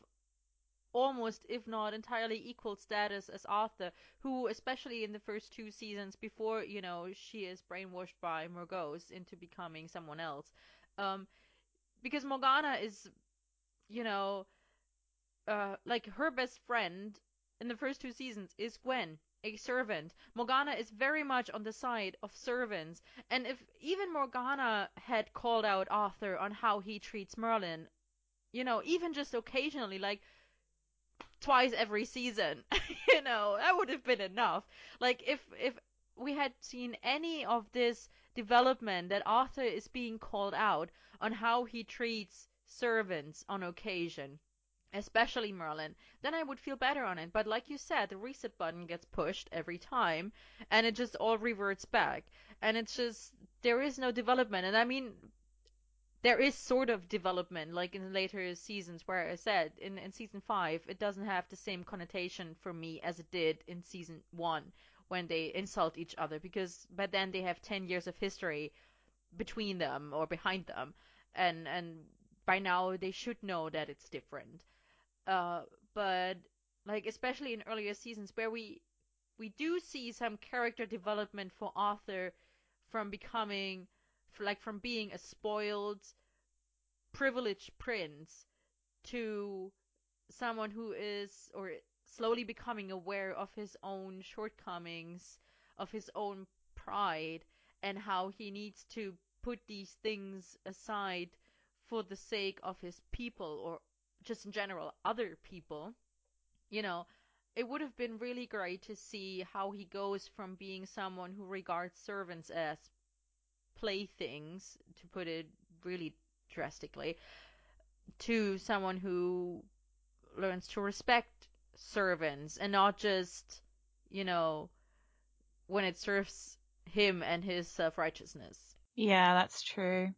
B: almost, if not entirely equal status as Arthur, who, especially in the first two seasons before, you know, she is brainwashed by Morgause into becoming someone else. Um, because Morgana is you know, uh, like her best friend in the first two seasons is Gwen, a servant. Morgana is very much on the side of servants. And if even Morgana had called out Arthur on how he treats Merlin, you know, even just occasionally, like twice every season, you know, that would have been enough. Like if if we had seen any of this development that Arthur is being called out on how he treats servants on occasion, especially Merlin, then I would feel better on it. But like you said, the reset button gets pushed every time and it just all reverts back. And it's just, there is no development. And I mean, there is sort of development, like in later seasons, where I said in, in season five, it doesn't have the same connotation for me as it did in season one when they insult each other, because by then they have 10 years of history between them or behind them. And, and by now they should know that it's different. Uh, but like especially in earlier seasons where we we do see some character development for Arthur from becoming like from being a spoiled privileged prince to someone who is or slowly becoming aware of his own shortcomings, of his own pride and how he needs to put these things aside for the sake of his people or just in general other people, you know, it would have been really great to see how he goes from being someone who regards servants as playthings, to put it really drastically, to someone who learns to respect servants and not just, you know, when it serves him and his self righteousness.
A: Yeah, that's true.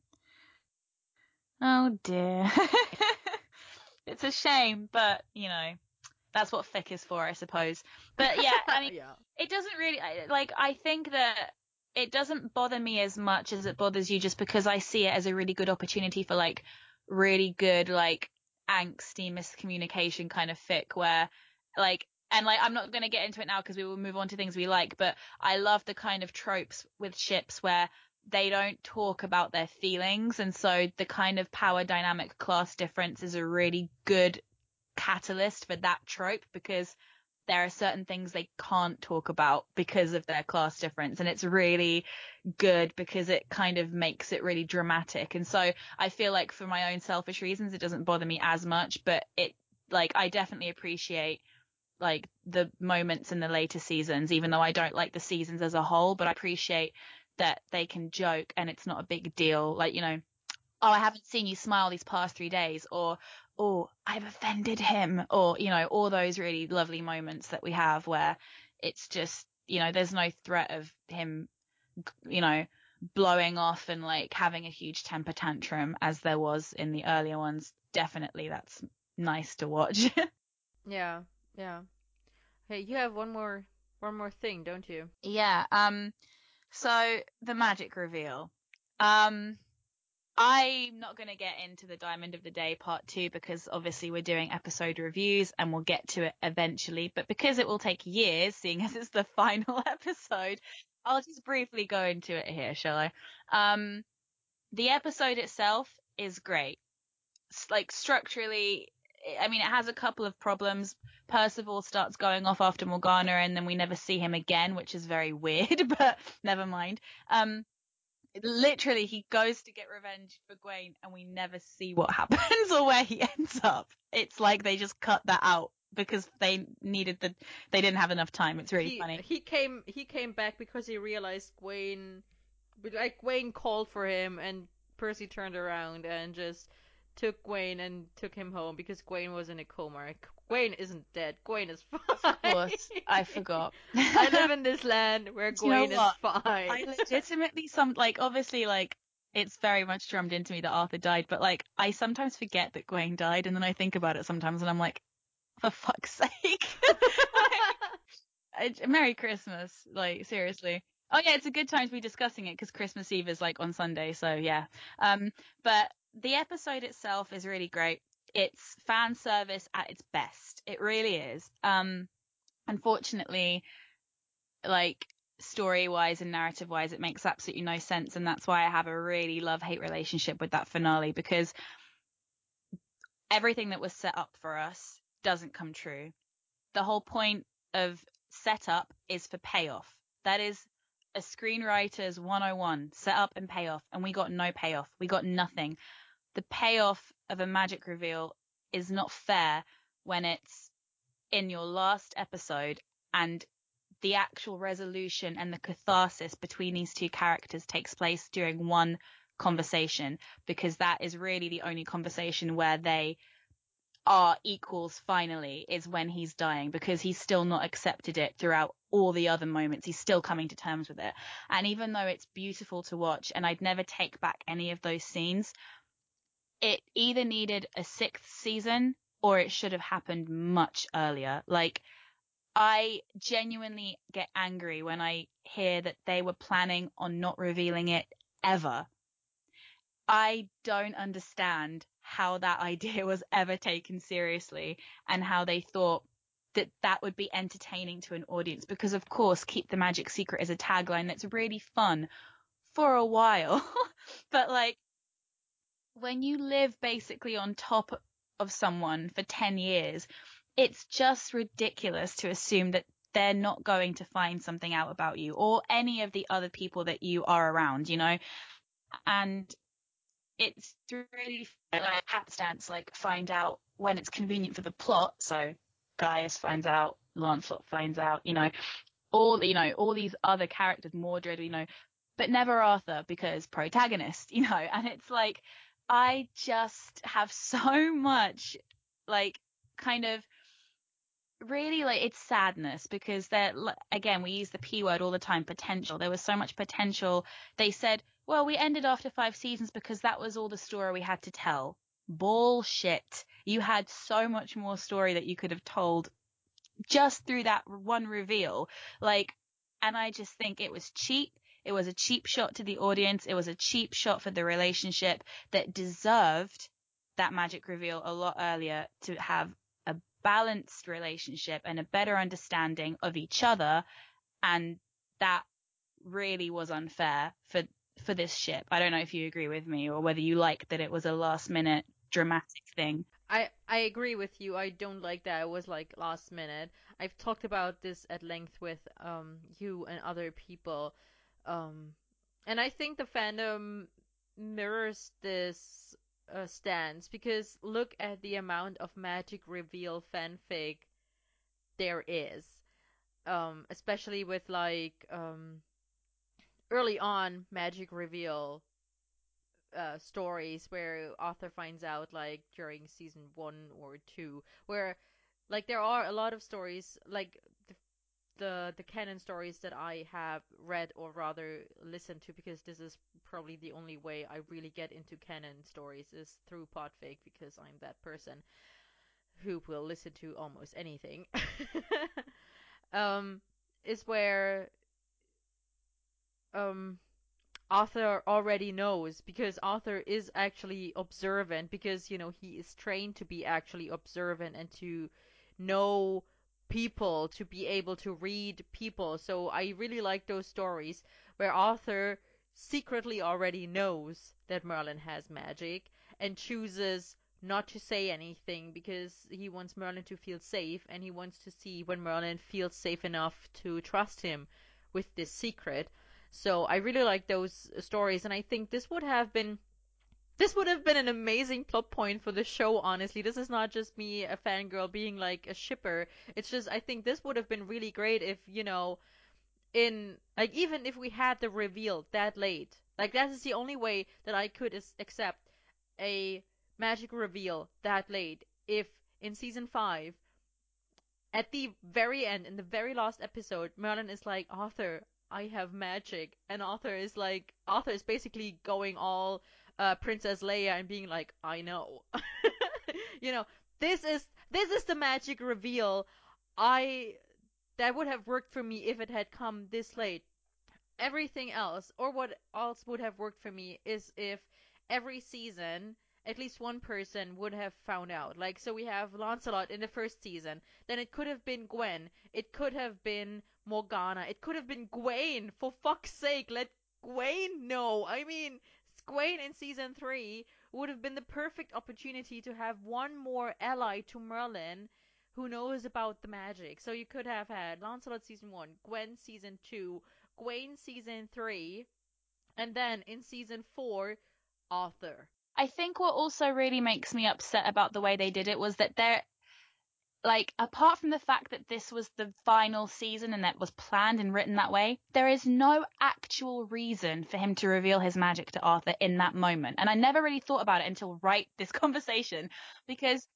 A: Oh dear. it's a shame, but you know, that's what fic is for, I suppose. But yeah, I mean, yeah. it doesn't really like. I think that it doesn't bother me as much as it bothers you, just because I see it as a really good opportunity for like really good like angsty miscommunication kind of fic where like and like I'm not going to get into it now because we will move on to things we like, but I love the kind of tropes with ships where they don't talk about their feelings. And so the kind of power dynamic class difference is a really good catalyst for that trope because there are certain things they can't talk about because of their class difference. And it's really good because it kind of makes it really dramatic. And so I feel like for my own selfish reasons, it doesn't bother me as much, but it like, I definitely appreciate like the moments in the later seasons, even though I don't like the seasons as a whole, but I appreciate that they can joke and it's not a big deal. Like, you know, oh, I haven't seen you smile these past three days or, oh, I've offended him or, you know, all those really lovely moments that we have where it's just, you know, there's no threat of him, you know, blowing off and like having a huge temper tantrum as there was in the earlier ones. Definitely that's nice to watch.
B: yeah, yeah. Hey, you have one more one more thing, don't you?
A: Yeah. Um so the magic reveal. Um, I'm not going to get into the Diamond of the Day part two because obviously we're doing episode reviews and we'll get to it eventually. But because it will take years, seeing as it's the final episode, I'll just briefly go into it here, shall I? Um, the episode itself is great. like structurally, I mean, it has a couple of problems. Percival starts going off after Morgana, and then we never see him again, which is very weird. But never mind. Um, literally, he goes to get revenge for Gwaine, and we never see what happens or where he ends up. It's like they just cut that out because they needed the they didn't have enough time. It's really
B: he,
A: funny.
B: He came he came back because he realized Gwaine like Gwaine called for him and Percy turned around and just took Gwaine and took him home because Gwaine was in a coma. Gwaine isn't dead. Gwaine is fine.
A: Of course, I forgot.
B: I live in this land where
A: Do you know
B: is fine.
A: I legitimately some like obviously like it's very much drummed into me that Arthur died, but like I sometimes forget that Gwaine died, and then I think about it sometimes, and I'm like, for fuck's sake. I- Merry Christmas, like seriously. Oh yeah, it's a good time to be discussing it because Christmas Eve is like on Sunday, so yeah. Um, but the episode itself is really great. It's fan service at its best. It really is. Um, unfortunately, like story wise and narrative wise, it makes absolutely no sense, and that's why I have a really love hate relationship with that finale because everything that was set up for us doesn't come true. The whole point of setup is for payoff. That is a screenwriter's 101 set up and payoff, and we got no payoff. We got nothing. The payoff of a magic reveal is not fair when it's in your last episode and the actual resolution and the catharsis between these two characters takes place during one conversation because that is really the only conversation where they are equals finally is when he's dying because he's still not accepted it throughout all the other moments. He's still coming to terms with it. And even though it's beautiful to watch and I'd never take back any of those scenes, it either needed a sixth season or it should have happened much earlier. Like, I genuinely get angry when I hear that they were planning on not revealing it ever. I don't understand how that idea was ever taken seriously and how they thought that that would be entertaining to an audience because of course keep the magic secret is a tagline that's really fun for a while but like when you live basically on top of someone for 10 years it's just ridiculous to assume that they're not going to find something out about you or any of the other people that you are around you know? And it's really like happenstance like find out when it's convenient for the plot. So Gaius finds out, Lancelot finds out, you know, all you know, all these other characters, Mordred, you know, but never Arthur because protagonist, you know, and it's like I just have so much like kind of really like it's sadness because they're again we use the p word all the time potential. There was so much potential. They said well we ended after five seasons because that was all the story we had to tell. Bullshit. You had so much more story that you could have told just through that one reveal. Like and i just think it was cheap it was a cheap shot to the audience it was a cheap shot for the relationship that deserved that magic reveal a lot earlier to have a balanced relationship and a better understanding of each other and that really was unfair for for this ship. I don't know if you agree with me or whether you like that it was a last minute dramatic thing.
B: I I agree with you. I don't like that it was like last minute. I've talked about this at length with um you and other people. Um and I think the fandom mirrors this uh, stance because look at the amount of magic reveal fanfic there is. Um especially with like um early on magic reveal uh, stories where Arthur finds out like during season one or two, where like there are a lot of stories like the the, canon stories that I have read or rather listened to because this is probably the only way I really get into canon stories is through Podfic because I'm that person who will listen to almost anything. um, is where um Arthur already knows because Arthur is actually observant because you know he is trained to be actually observant and to know people to be able to read people so I really like those stories where Arthur secretly already knows that Merlin has magic and chooses not to say anything because he wants Merlin to feel safe and he wants to see when Merlin feels safe enough to trust him with this secret. So I really like those stories and I think this would have been this would have been an amazing plot point for the show, honestly. This is not just me, a fangirl, being like a shipper. It's just, I think this would have been really great if, you know, in, like, even if we had the reveal that late. Like, that is the only way that I could accept a magic reveal that late. If in season 5, at the very end, in the very last episode, Merlin is like, Arthur, I have magic. And Arthur is like, Arthur is basically going all uh, Princess Leia and being like, I know. you know, this is this is the magic reveal. I that would have worked for me if it had come this late. Everything else, or what else would have worked for me, is if every season at least one person would have found out. Like, so we have Lancelot in the first season. Then it could have been Gwen. It could have been Morgana. It could have been Gawain. For fuck's sake, let Gawain know. I mean, Gawain in season three would have been the perfect opportunity to have one more ally to Merlin who knows about the magic. So you could have had Lancelot season one, Gwen season two, Gawain season three, and then in season four, Arthur.
A: I think what also really makes me upset about the way they did it was that they're like apart from the fact that this was the final season and that was planned and written that way, there is no actual reason for him to reveal his magic to Arthur in that moment. And I never really thought about it until right this conversation because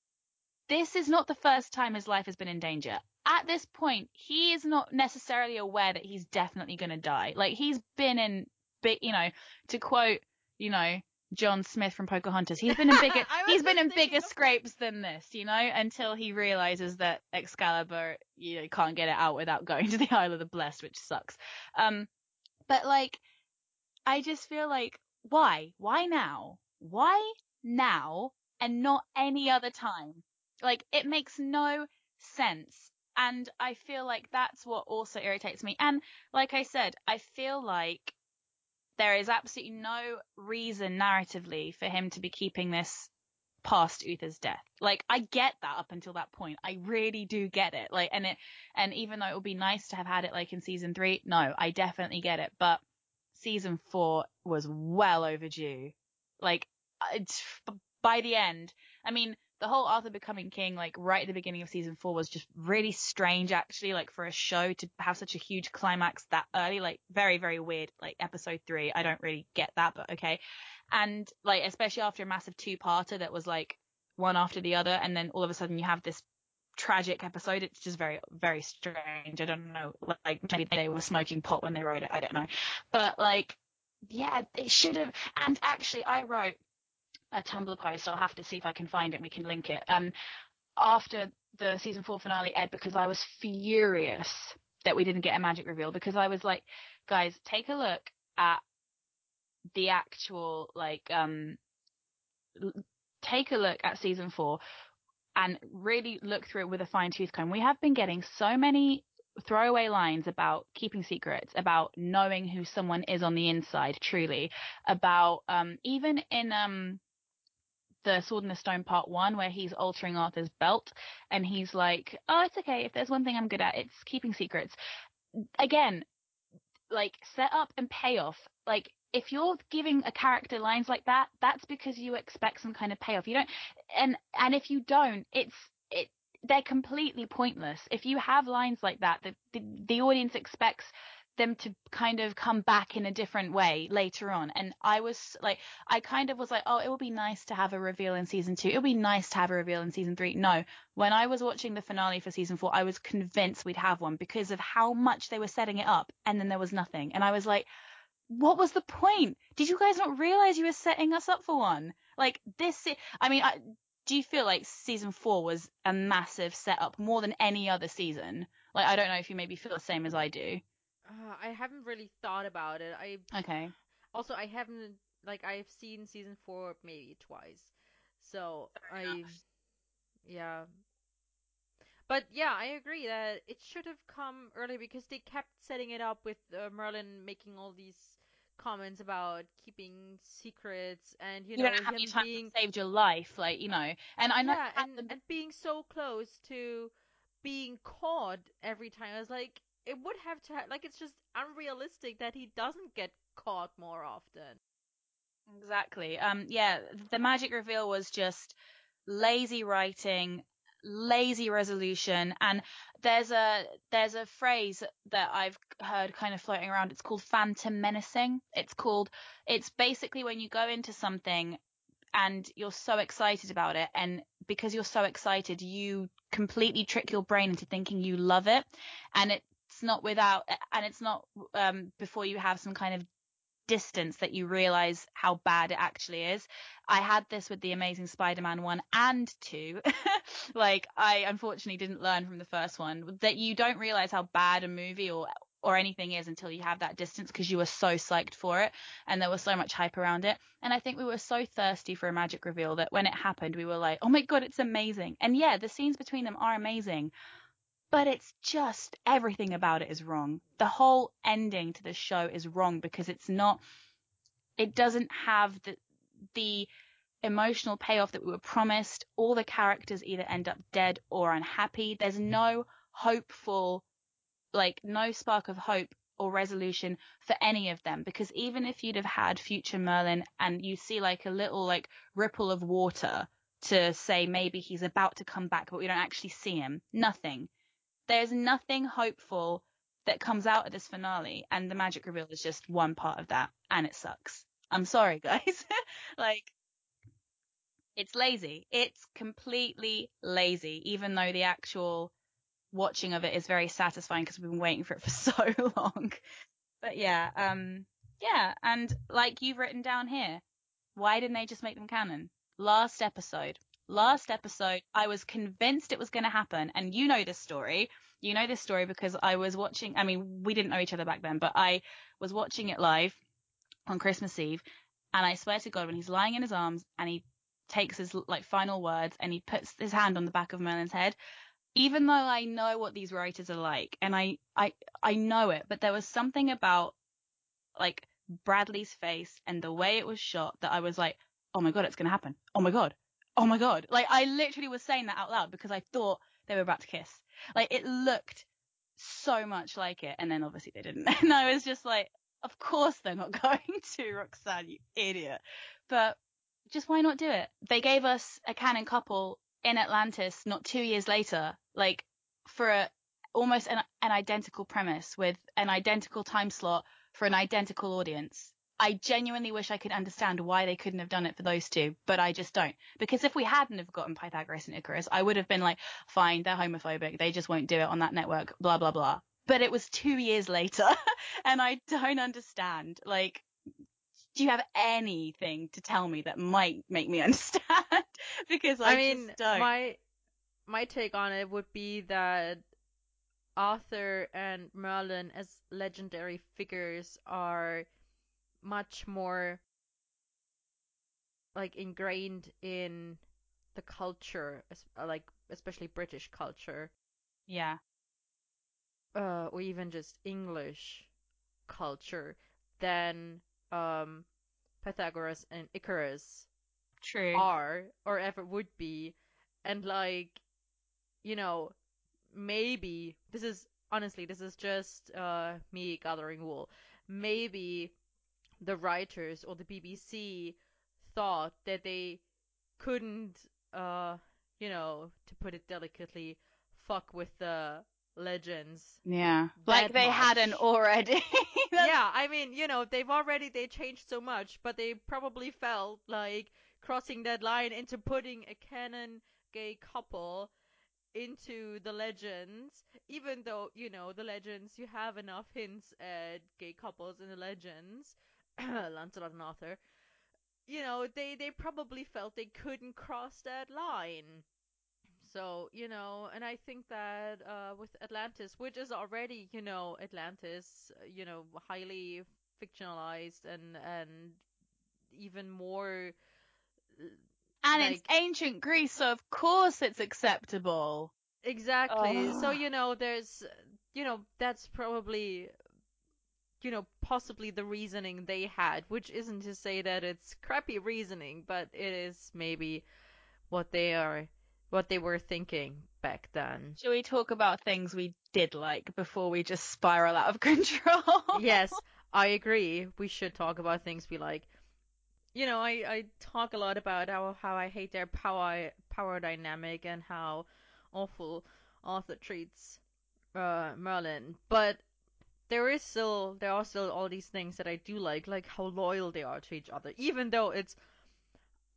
A: this is not the first time his life has been in danger. At this point, he is not necessarily aware that he's definitely going to die. Like he's been in big, you know, to quote, you know, John Smith from Pocahontas. He's been in bigger he's been in bigger scrapes than this, you know, until he realizes that Excalibur you know, can't get it out without going to the Isle of the Blessed, which sucks. Um but like I just feel like why? Why now? Why now and not any other time? Like it makes no sense. And I feel like that's what also irritates me. And like I said, I feel like there is absolutely no reason narratively for him to be keeping this past Uther's death. Like I get that up until that point. I really do get it. Like and it and even though it would be nice to have had it like in season 3, no, I definitely get it. But season 4 was well overdue. Like it's by the end, I mean, the whole Arthur becoming king, like right at the beginning of season four, was just really strange, actually. Like for a show to have such a huge climax that early, like very, very weird. Like episode three, I don't really get that, but okay. And like, especially after a massive two-parter that was like one after the other, and then all of a sudden you have this tragic episode. It's just very, very strange. I don't know. Like maybe they were smoking pot when they wrote it. I don't know. But like, yeah, it should have. And actually, I wrote a Tumblr post. I'll have to see if I can find it we can link it. Um, after the season four finale aired because I was furious that we didn't get a magic reveal because I was like, guys, take a look at the actual like um take a look at season four and really look through it with a fine tooth comb. We have been getting so many throwaway lines about keeping secrets, about knowing who someone is on the inside, truly, about um even in um the Sword in the Stone Part One, where he's altering Arthur's belt, and he's like, "Oh, it's okay. If there's one thing I'm good at, it's keeping secrets." Again, like set up and payoff. Like if you're giving a character lines like that, that's because you expect some kind of payoff. You don't, and and if you don't, it's it they're completely pointless. If you have lines like that, the the, the audience expects them to kind of come back in a different way later on. And I was like, I kind of was like, oh, it would be nice to have a reveal in season two. It would be nice to have a reveal in season three. No, when I was watching the finale for season four, I was convinced we'd have one because of how much they were setting it up. And then there was nothing. And I was like, what was the point? Did you guys not realize you were setting us up for one? Like this, I mean, I, do you feel like season four was a massive setup more than any other season? Like, I don't know if you maybe feel the same as I do.
B: Uh, I haven't really thought about it. I
A: okay.
B: Also, I haven't like I've seen season four maybe twice, so Fair I enough. yeah. But yeah, I agree that it should have come early because they kept setting it up with uh, Merlin making all these comments about keeping secrets and you
A: You
B: know
A: don't know how many
B: him
A: times
B: being
A: saved your life, like you know. And I know
B: yeah and, and being so close to being caught every time. I was like, it would have to ha- like it's just unrealistic that he doesn't get caught more often.
A: Exactly. Um, yeah, the magic reveal was just lazy writing, lazy resolution, and there's a there's a phrase that I've heard kind of floating around. It's called phantom menacing. It's called it's basically when you go into something and you're so excited about it, and because you're so excited, you completely trick your brain into thinking you love it, and it's not without and it's not um before you have some kind of distance that you realize how bad it actually is. I had this with the Amazing Spider-Man 1 and 2. like I unfortunately didn't learn from the first one that you don't realize how bad a movie or or anything is until you have that distance because you were so psyched for it and there was so much hype around it. And I think we were so thirsty for a magic reveal that when it happened we were like, "Oh my god, it's amazing." And yeah, the scenes between them are amazing. But it's just everything about it is wrong. The whole ending to the show is wrong because it's not it doesn't have the the emotional payoff that we were promised. All the characters either end up dead or unhappy. There's mm-hmm. no hopeful like no spark of hope or resolution for any of them because even if you'd have had future Merlin and you see like a little like ripple of water to say maybe he's about to come back but we don't actually see him nothing there's nothing hopeful that comes out of this finale and the magic reveal is just one part of that and it sucks. I'm sorry guys. Like it's lazy. It's completely lazy even though the actual watching of it is very satisfying because we've been waiting for it for so long. But yeah um yeah and like you've written down here why didn't they just make them canon? Last episode last episode i was convinced it was going to happen and you know this story. You know this story because i was watching i mean we didn't know each other back then but i was watching it live on christmas eve and i swear to god when he's lying in his arms and he takes his like final words and he puts his hand on the back of merlin's head even though i know what these writers are like and i i i know it but there was something about like bradley's face and the way it was shot that i was like oh my god it's going to happen. Oh my god oh my god. Like i literally was saying that out loud because i thought they were about to kiss. Like it looked so much like it. And then obviously they didn't. And i was just like of course they're not going to roxanne you idiot. But just why not do it? They gave us a canon couple in atlantis not two years later like for a, almost an, an identical premise with an identical time slot for an identical audience I genuinely wish I could understand why they couldn't have done it for those two, but I just don't. Because if we hadn't have gotten Pythagoras and Icarus, I would have been like, fine, they're homophobic. They just won't do it on that network, blah, blah, blah. But it was two years later and I don't understand. Like, do you have anything to tell me that might make me understand? because I,
B: I mean,
A: just don't.
B: my my take on it would be that Arthur and Merlin as legendary figures are much more like ingrained in the culture, uh, like especially British culture,
A: yeah.
B: uh, or even just English culture than um, Pythagoras and Icarus
A: True.
B: are or ever would be. And like, you know, maybe this is honestly this is just uh me gathering wool. Maybe the writers or the BBC thought that they couldn't uh you know, to put it delicately, fuck with the legends.
A: Yeah. Like they hadn't already.
B: Yeah, I mean, you know, they've already they changed so much, but they probably felt like crossing that line into putting a canon gay couple into the legends, even though, you know, the legends you have enough hints at gay couples in the legends, Lancelot and Arthur. You know, they they probably felt they couldn't cross that line. So, you know, and I think that uh, with Atlantis, which is already, you know, Atlantis, uh, you know, highly fictionalized and and even more
A: and
B: like-
A: it's ancient Greece, so of course it's acceptable.
B: exactly. So, you know, there's, you know, that's probably you know, possibly the reasoning they had, which isn't to say that it's crappy reasoning, but it is maybe what they are, what they were thinking back then.
A: Shall we talk about things we did like before we just spiral out of control?
B: yes, I agree. We should talk about things we like. You know, I, I talk a lot about how, how I hate their power power dynamic and how awful Arthur treats uh, Merlin, but there is still there are still all these things that I do like, like how loyal they are to each other, even though it's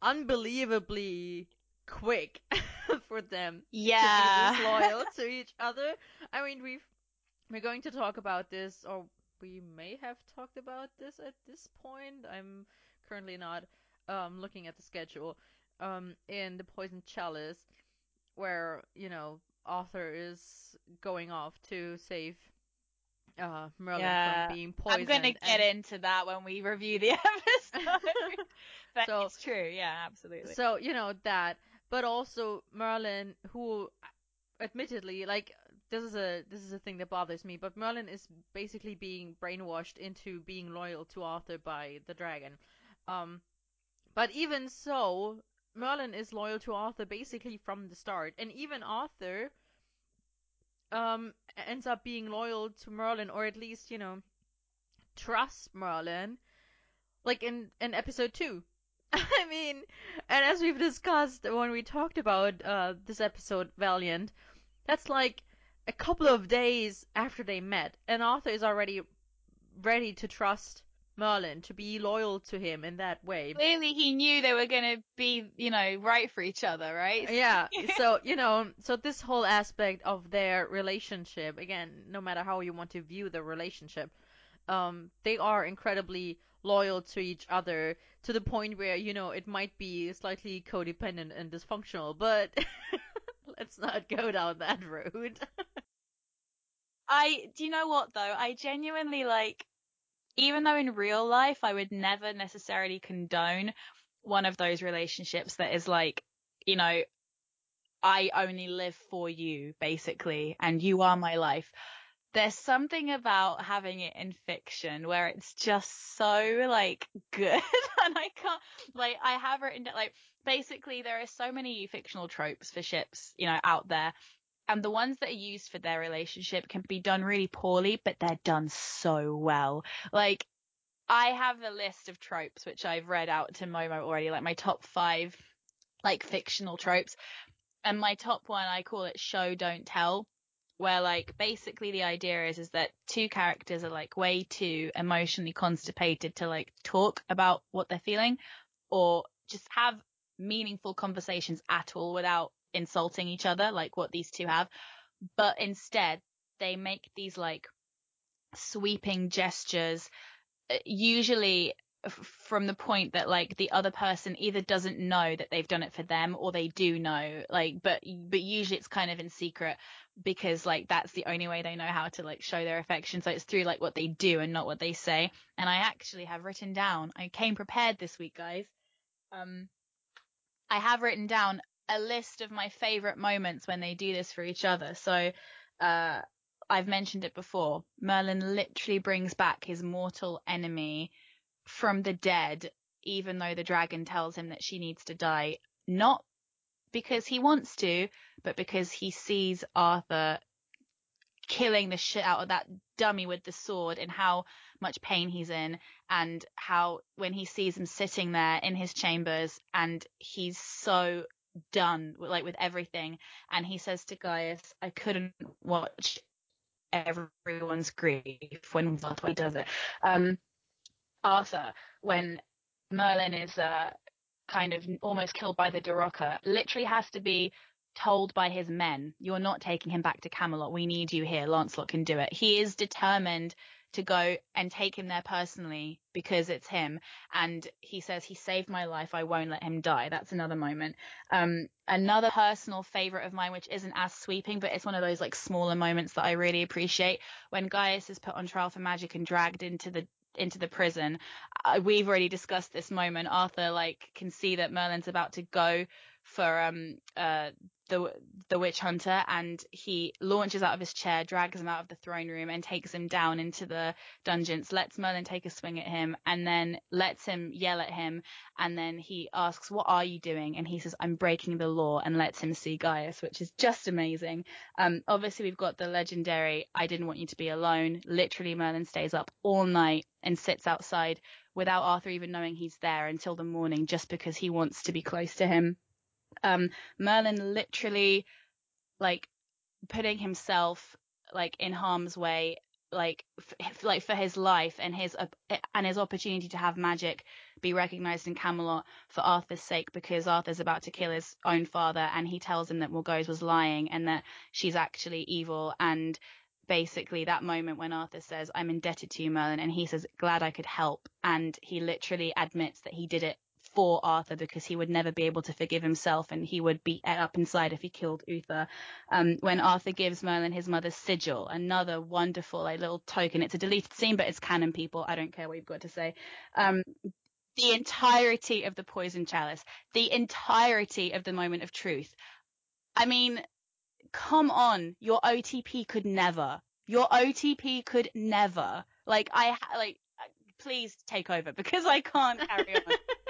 B: unbelievably quick for them
A: yeah.
B: to be loyal to each other. I mean, we've we're going to talk about this, or we may have talked about this at this point. I'm currently not um, looking at the schedule. Um, in the Poison Chalice, where you know Arthur is going off to save uh, Merlin
A: Yeah.
B: from being poisoned.
A: I'm gonna get
B: and-
A: into that when we review the episode. but
B: So-
A: it's true, yeah, absolutely.
B: So you know that, but also Merlin, who, admittedly, like this is a this is a thing that bothers me. But Merlin is basically being brainwashed into being loyal to Arthur by the dragon. Um, but even so, Merlin is loyal to Arthur basically from the start, and even Arthur, um, ends up being loyal to Merlin, or at least you know, trusts Merlin, like in in episode two. I mean, and as we've discussed when we talked about uh, this episode, Valiant, that's like a couple of days after they met, and Arthur is already ready to trust Merlin, to be loyal to him in that way.
A: Clearly, he knew they were gonna be, you know, right for each other, right?
B: Yeah, so, you know, so this whole aspect of their relationship, again, no matter how you want to view the relationship, um, they are incredibly loyal to each other to the point where, you know, it might be slightly codependent and dysfunctional, but let's not go down that road.
A: I, do you know what though? I genuinely like, even though in real life I would never necessarily condone one of those relationships that is like, you know, I only live for you, basically, and you are my life. There's something about having it in fiction where it's just so like good and I can't like I have written like basically there are so many fictional tropes for ships, you know, out there and the ones that are used for their relationship can be done really poorly, but they're done so well. Like, I have a list of tropes which I've read out to Momo already, like my top five, like fictional tropes. And my top one, I call it show, don't tell, where like basically the idea is, is that two characters are like way too emotionally constipated to like talk about what they're feeling or just have meaningful conversations at all without insulting each other like what these two have. But instead they make these like sweeping gestures uh, usually from the point that like the other person either doesn't know that they've done it for them or they do know like but but usually it's kind of in secret because like that's the only way they know how to like show their affection. So it's through like what they do and not what they say. And i actually have written down i came prepared this week guys. Um i have written down a list of my favorite moments when they do this for each other so uh I've mentioned it before. Merlin literally brings back his mortal enemy from the dead, even though the dragon tells him that she needs to die, not because he wants to, but because he sees Arthur killing the shit out of that dummy with the sword and how much pain he's in and how when he sees him sitting there in his chambers and he's so done like with everything and he says to Gaius, I couldn't watch everyone's grief when Arthur does it. Um, Arthur, when Merlin is uh, kind of almost killed by the Dorocha, literally has to be told by his men, "You're not taking him back to Camelot. We need you here. Lancelot can do it." He is determined to go and take him there personally because it's him. And he says, he saved my life. I won't let him die. That's another moment. Um, another personal favorite of mine, which isn't as sweeping, but it's one of those like smaller moments that I really appreciate when Gaius is put on trial for magic and dragged into the into the prison. Uh, we've already discussed this moment. Arthur like can see that Merlin's about to go for um uh the the witch hunter and he launches out of his chair, drags him out of the throne room and takes him down into the dungeons, lets Merlin take a swing at him and then lets him yell at him and then he asks, What are you doing? And he says, I'm breaking the law and lets him see Gaius, which is just amazing. Um obviously we've got the legendary I didn't want you to be alone. Literally Merlin stays up all night and sits outside without Arthur even knowing he's there until the morning just because he wants to be close to him um, Merlin literally like putting himself like in harm's way like f- like for his life and his uh, and his opportunity to have magic be recognized in Camelot for Arthur's sake because Arthur's about to kill his own father and he tells him that Morgause was lying and that she's actually evil. And basically that moment when Arthur says I'm indebted to you Merlin and he says glad I could help and he literally admits that he did it for Arthur because he would never be able to forgive himself and he would be up inside if he killed Uther. Um, when Arthur gives Merlin his mother's sigil, another wonderful like little token. It's a deleted scene, but it's canon people. I don't care what you've got to say. Um, the entirety of the poison chalice, the entirety of the moment of truth. I mean, come on, your OTP could never. Your OTP could never. Like I like please take over because I can't carry on.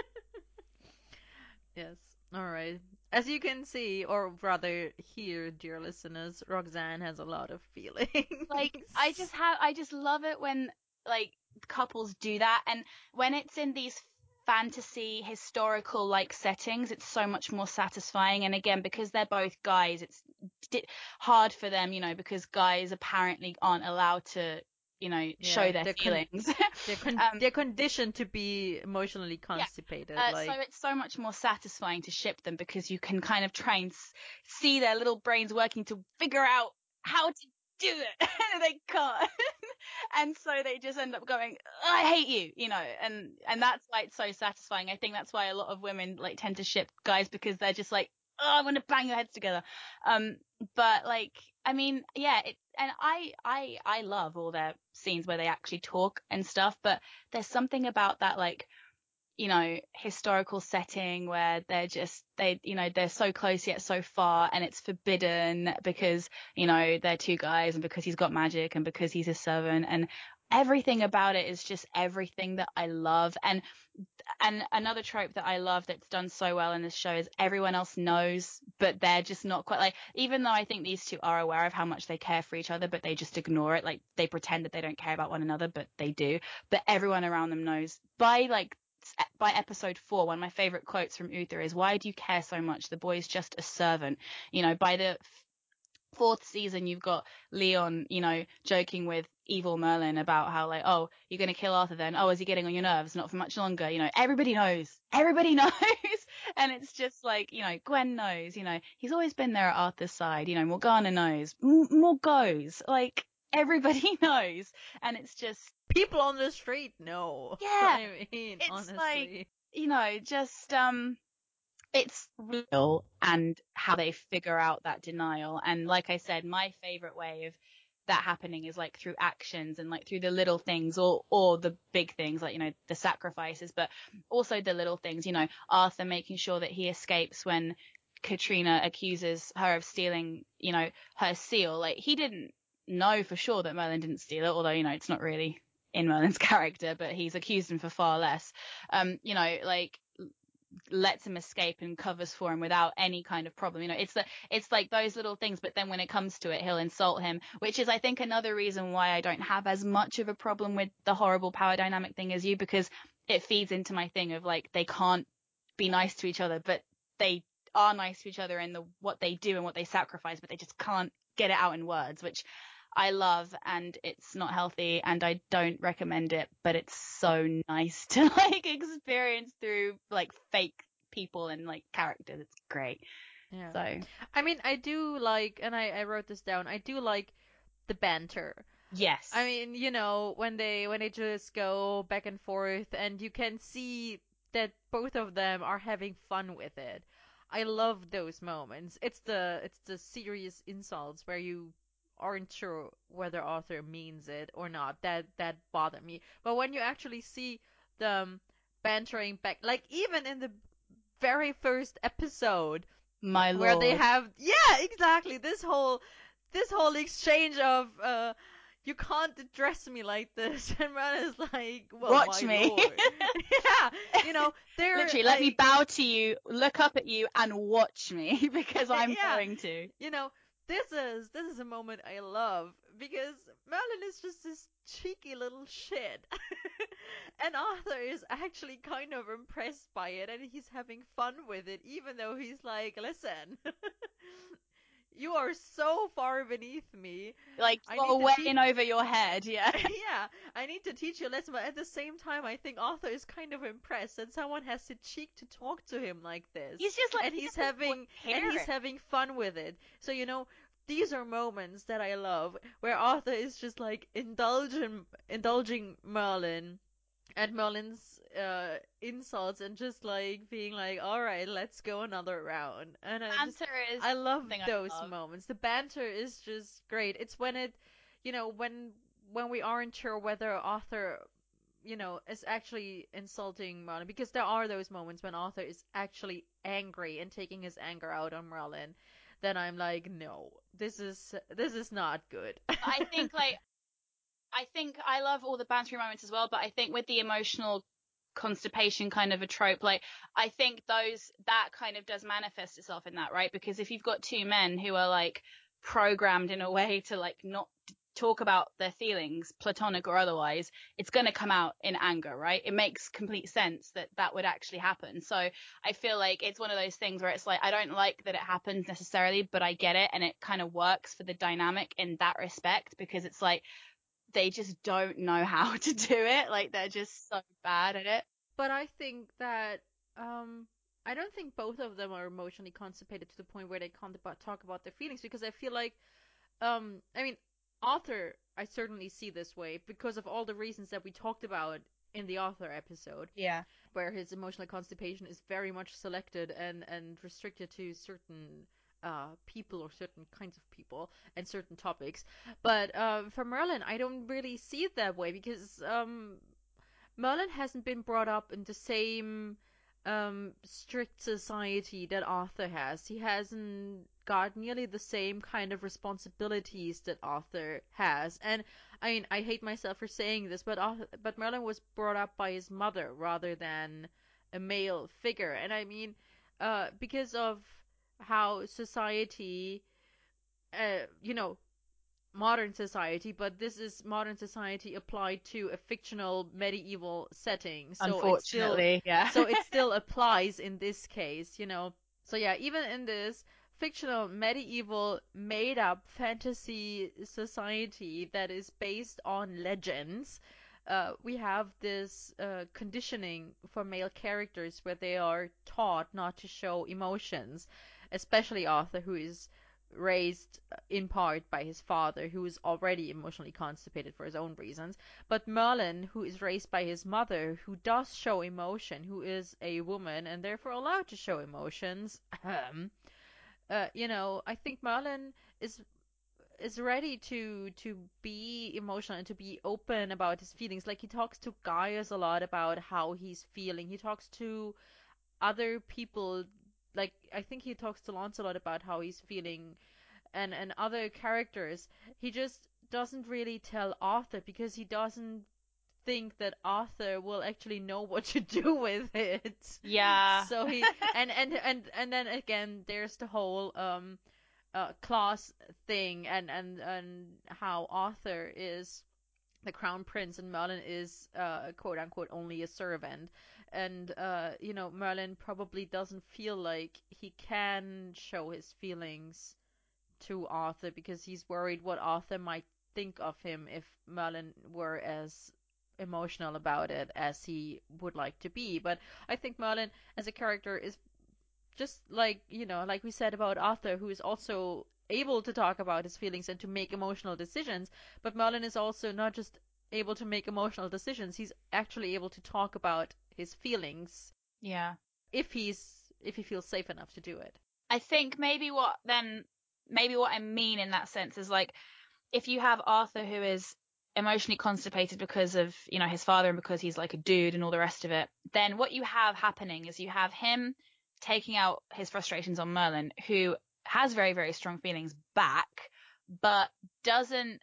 B: Yes. All right. As you can see, or rather hear, dear listeners, Roxanne has a lot of feelings.
A: Like I just have, I just love it when like couples do that, and when it's in these fantasy historical like settings it's so much more satisfying and again because they're both guys it's hard for them you know because guys apparently aren't allowed to you know, yeah, show their they're feelings. Con-
B: they're, con- um, they're, conditioned to be emotionally constipated.
A: Yeah. Uh, like... So it's so much more satisfying to ship them because you can kind of try and s- see their little brains working to figure out how to do it. and they can't. and so they just end up going, I hate you, you know, and, and that's why it's so satisfying. I think that's why a lot of women like tend to ship guys because they're just like, oh, I want to bang your heads together. Um, but like, I mean, yeah, it, and I, I, I love all their scenes where they actually talk and stuff, but there's something about that, like, you know, historical setting where they're just, they, you know, they're so close yet so far and it's forbidden because, you know, they're two guys and because he's got magic and because he's a servant and everything about it is just everything that I love. And and another trope that I love that's done so well in this show is everyone else knows, but they're just not quite like, even though I think these two are aware of how much they care for each other, but they just ignore it. Like they pretend that they don't care about one another, but they do. But everyone around them knows by like, by episode four, one of my favorite quotes from Uther is, why do you care so much? The boy's just a servant. You know, by the fourth season, you've got Leon, you know, joking with evil Merlin about how like, oh, you're gonna kill Arthur then. Oh, is he getting on your nerves? Not for much longer. You know, everybody knows. Everybody knows. and it's just like, you know, Gwen knows. You know, he's always been there at Arthur's side. You know, Morgana knows. M- Morgause. Like everybody knows. And it's just
B: people on the street know.
A: Yeah.
B: I mean,
A: it's
B: honestly.
A: like, you know, just um it's real and how they figure out that denial. And like I said, my favorite way of that happening is like through actions and like through the little things or or the big things like you know the sacrifices but also the little things you know Arthur making sure that he escapes when Catrina accuses her of stealing you know her seal like he didn't know for sure that Merlin didn't steal it although you know it's not really in Merlin's character but he's accused him for far less um you know like lets him escape and covers for him without any kind of problem. You know, it's the it's like those little things, but then when it comes to it, he'll insult him, which is I think another reason why I don't have as much of a problem with the horrible power dynamic thing as you because it feeds into my thing of like they can't be nice to each other, but they are nice to each other in the what they do and what they sacrifice, but they just can't get it out in words, which I love and it's not healthy and I don't recommend it, but it's so nice to like experience through like fake people and like characters. It's great. Yeah. So
B: I mean I do like and I, I wrote this down, I do like the banter.
A: Yes.
B: I mean, you know, when they when they just go back and forth and you can see that both of them are having fun with it. I love those moments. It's the it's the serious insults where you aren't sure whether Arthur means it or not. That that bothered me. But when you actually see them bantering back, like even in the very first episode,
A: My
B: where
A: lord.
B: they have yeah exactly this whole this whole exchange of uh you can't address me like this and Merlin's like well
A: Watch me.
B: yeah you know they're
A: Literally, let me bow to you, look up at you, and watch me because I'm
B: Yeah.
A: going to.
B: you know this is this is a moment I love because Merlin is just this cheeky little shit. And Arthur is actually kind of impressed by it and he's having fun with it even though he's like listen you are so far beneath me
A: Like,
B: I
A: got
B: need
A: a
B: to
A: way in over your head, yeah.
B: yeah, I need to teach you a lesson, but at the same time, I think Arthur is kind of impressed that someone has the cheek to talk to him like this.
A: He's just like,
B: and
A: he
B: he's having and he's having fun with it. So you know, these are moments that I love where Arthur is just like indulging indulging Merlin at Merlin's uh, insults and just like being like, "All right, let's go another round." And I just
A: is
B: I love
A: something I
B: those
A: love.
B: moments. The banter is just great. It's when it, you know, when when we aren't sure whether Arthur, you know, is actually insulting Merlin because there are those moments when Arthur is actually angry and taking his anger out on Merlin. Then I'm like, no, this is this is not good.
A: I think like I think I love all the bantering moments as well, but I think with the emotional constipation kind of a trope, like I think those that kind of does manifest itself in that, right? Because if you've got two men who are like programmed in a way to like not talk about their feelings, platonic or otherwise, it's going to come out in anger, right? It makes complete sense that that would actually happen. So I feel like it's one of those things where it's like, I don't like that it happens necessarily, but I get it. And it kind of works for the dynamic in that respect because it's like, they just don't know how to do it. Like they're just so bad at it.
B: But I think that um I don't think both of them are emotionally constipated to the point where they can't about, talk about their feelings because I feel like um I mean Arthur I certainly see this way because of all the reasons that we talked about in the Arthur episode
A: Yeah.
B: where his emotional constipation is very much selected and and restricted to certain uh, people or certain kinds of people and certain topics. But uh, for Merlin, I don't really see it that way because um, Merlin hasn't been brought up in the same um, strict society that Arthur has. He hasn't got nearly the same kind of responsibilities that Arthur has. And I mean, I hate myself for saying this, but Arthur, but Merlin was brought up by his mother rather than a male figure. And I mean, uh, because of how society, uh, you know, modern society, but this is modern society applied to a fictional medieval setting. So it's still
A: yeah.
B: so it still applies in this case, you know. So yeah, even in this fictional medieval made up fantasy society that is based on legends, uh, we have this uh, conditioning for male characters where they are taught not to show emotions, especially Arthur, who is raised uh, in part by his father, who is already emotionally constipated for his own reasons, but Merlin, who is raised by his mother, who does show emotion, who is a woman and therefore allowed to show emotions. Uh, you know, I think Merlin is is ready to to be emotional and to be open about his feelings. Like he talks to Gaius a lot about how he's feeling. He talks to other people like I think he talks to Lancelot about how he's feeling and and other characters. He just doesn't really tell Arthur because he doesn't think that Arthur will actually know what to do with it.
A: yeah.
B: So he and and and and then again there's the whole um uh class thing and and and how Arthur is the crown prince and Merlin is uh quote unquote only a servant and uh you know Merlin probably doesn't feel like he can show his feelings to Arthur because he's worried what Arthur might think of him if Merlin were as emotional about it as he would like to be. But I think Merlin as a character is just like you know like we said about Arthur who is also able to talk about his feelings and to make emotional decisions. But Merlin is also not just able to make emotional decisions he's actually able to talk about his feelings
A: yeah.
B: if he's if he feels safe enough to do it
A: I think maybe what then maybe what I mean in that sense is like if you have Arthur who is emotionally constipated because of you know his father and because he's like a dude and all the rest of it, then what you have happening is you have him taking out his frustrations on Merlin, who has very, very strong feelings back, but doesn't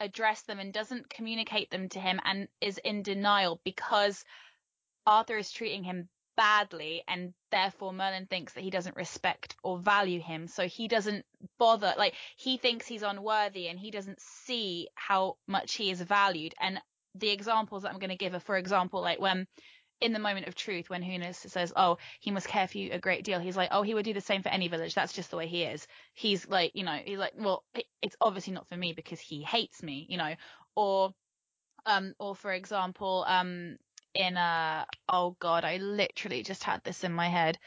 A: address them and doesn't communicate them to him and is in denial because Arthur is treating him badly and therefore Merlin thinks that he doesn't respect or value him. So he doesn't bother, like he thinks he's unworthy and he doesn't see how much he is valued. And the examples that I'm going to give are, for example, like when in the moment of truth, when Hunith says, Oh, he must care for you a great deal. He's like, Oh, he would do the same for any village. That's just the way he is. He's like, you know, he's like, well, it's obviously not for me because he hates me, you know, or, um, or for example, um, in a, oh God, I literally just had this in my head.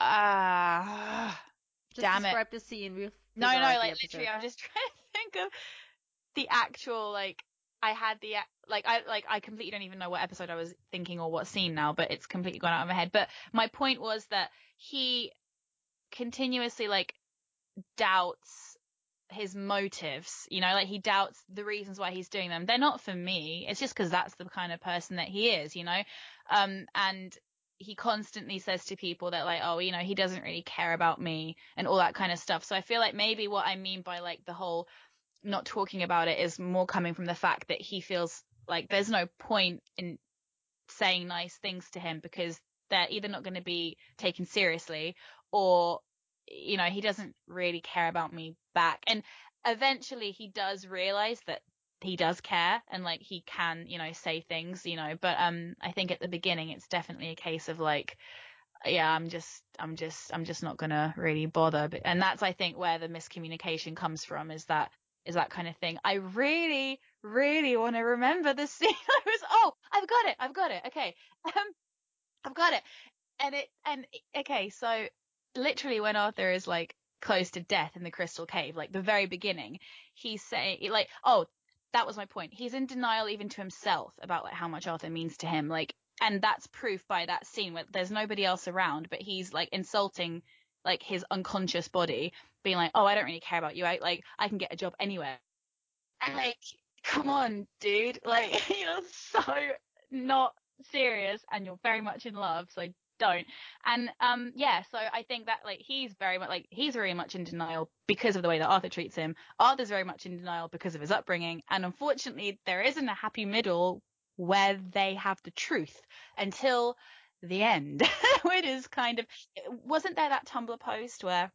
A: Ah, uh, damn
B: describe
A: it.
B: the scene. We'll
A: no, no, like literally, I'm just trying to think of the actual like I had the like I like I completely don't even know what episode I was thinking or what scene now, but it's completely gone out of my head. But my point was that he continuously like doubts his motives, you know, like he doubts the reasons why he's doing them. They're not for me. It's just because that's the kind of person that he is, you know. Um, and he constantly says to people that like, oh, you know, he doesn't really care about me and all that kind of stuff. So I feel like maybe what I mean by like the whole not talking about it is more coming from the fact that he feels like there's no point in saying nice things to him because they're either not going to be taken seriously or you know he doesn't really care about me back and eventually he does realize that he does care and like he can you know say things you know but um i think at the beginning it's definitely a case of like yeah i'm just i'm just i'm just not gonna really bother and that's i think where the miscommunication comes from is that is that kind of thing. I really, really want to remember the scene. I was, oh, I've got it. I've got it. Okay. Um, I've got it. And it, and okay. So literally when Arthur is like close to death in the crystal cave, like the very beginning, he's saying like, oh, that was my point. He's in denial even to himself about like how much Arthur means to him. Like, and that's proof by that scene where there's nobody else around, but he's like insulting like his unconscious body being like, oh, I don't really care about you. I like, I can get a job anywhere. And like, come on, dude. Like, you're so not serious and you're very much in love. So don't. And, um, yeah, so I think that like, he's very much like, he's very much in denial because of the way that Arthur treats him. Arthur's very much in denial because of his upbringing. And unfortunately, there isn't a happy middle where they have the truth until the end, which is kind of, wasn't there that Tumblr post where,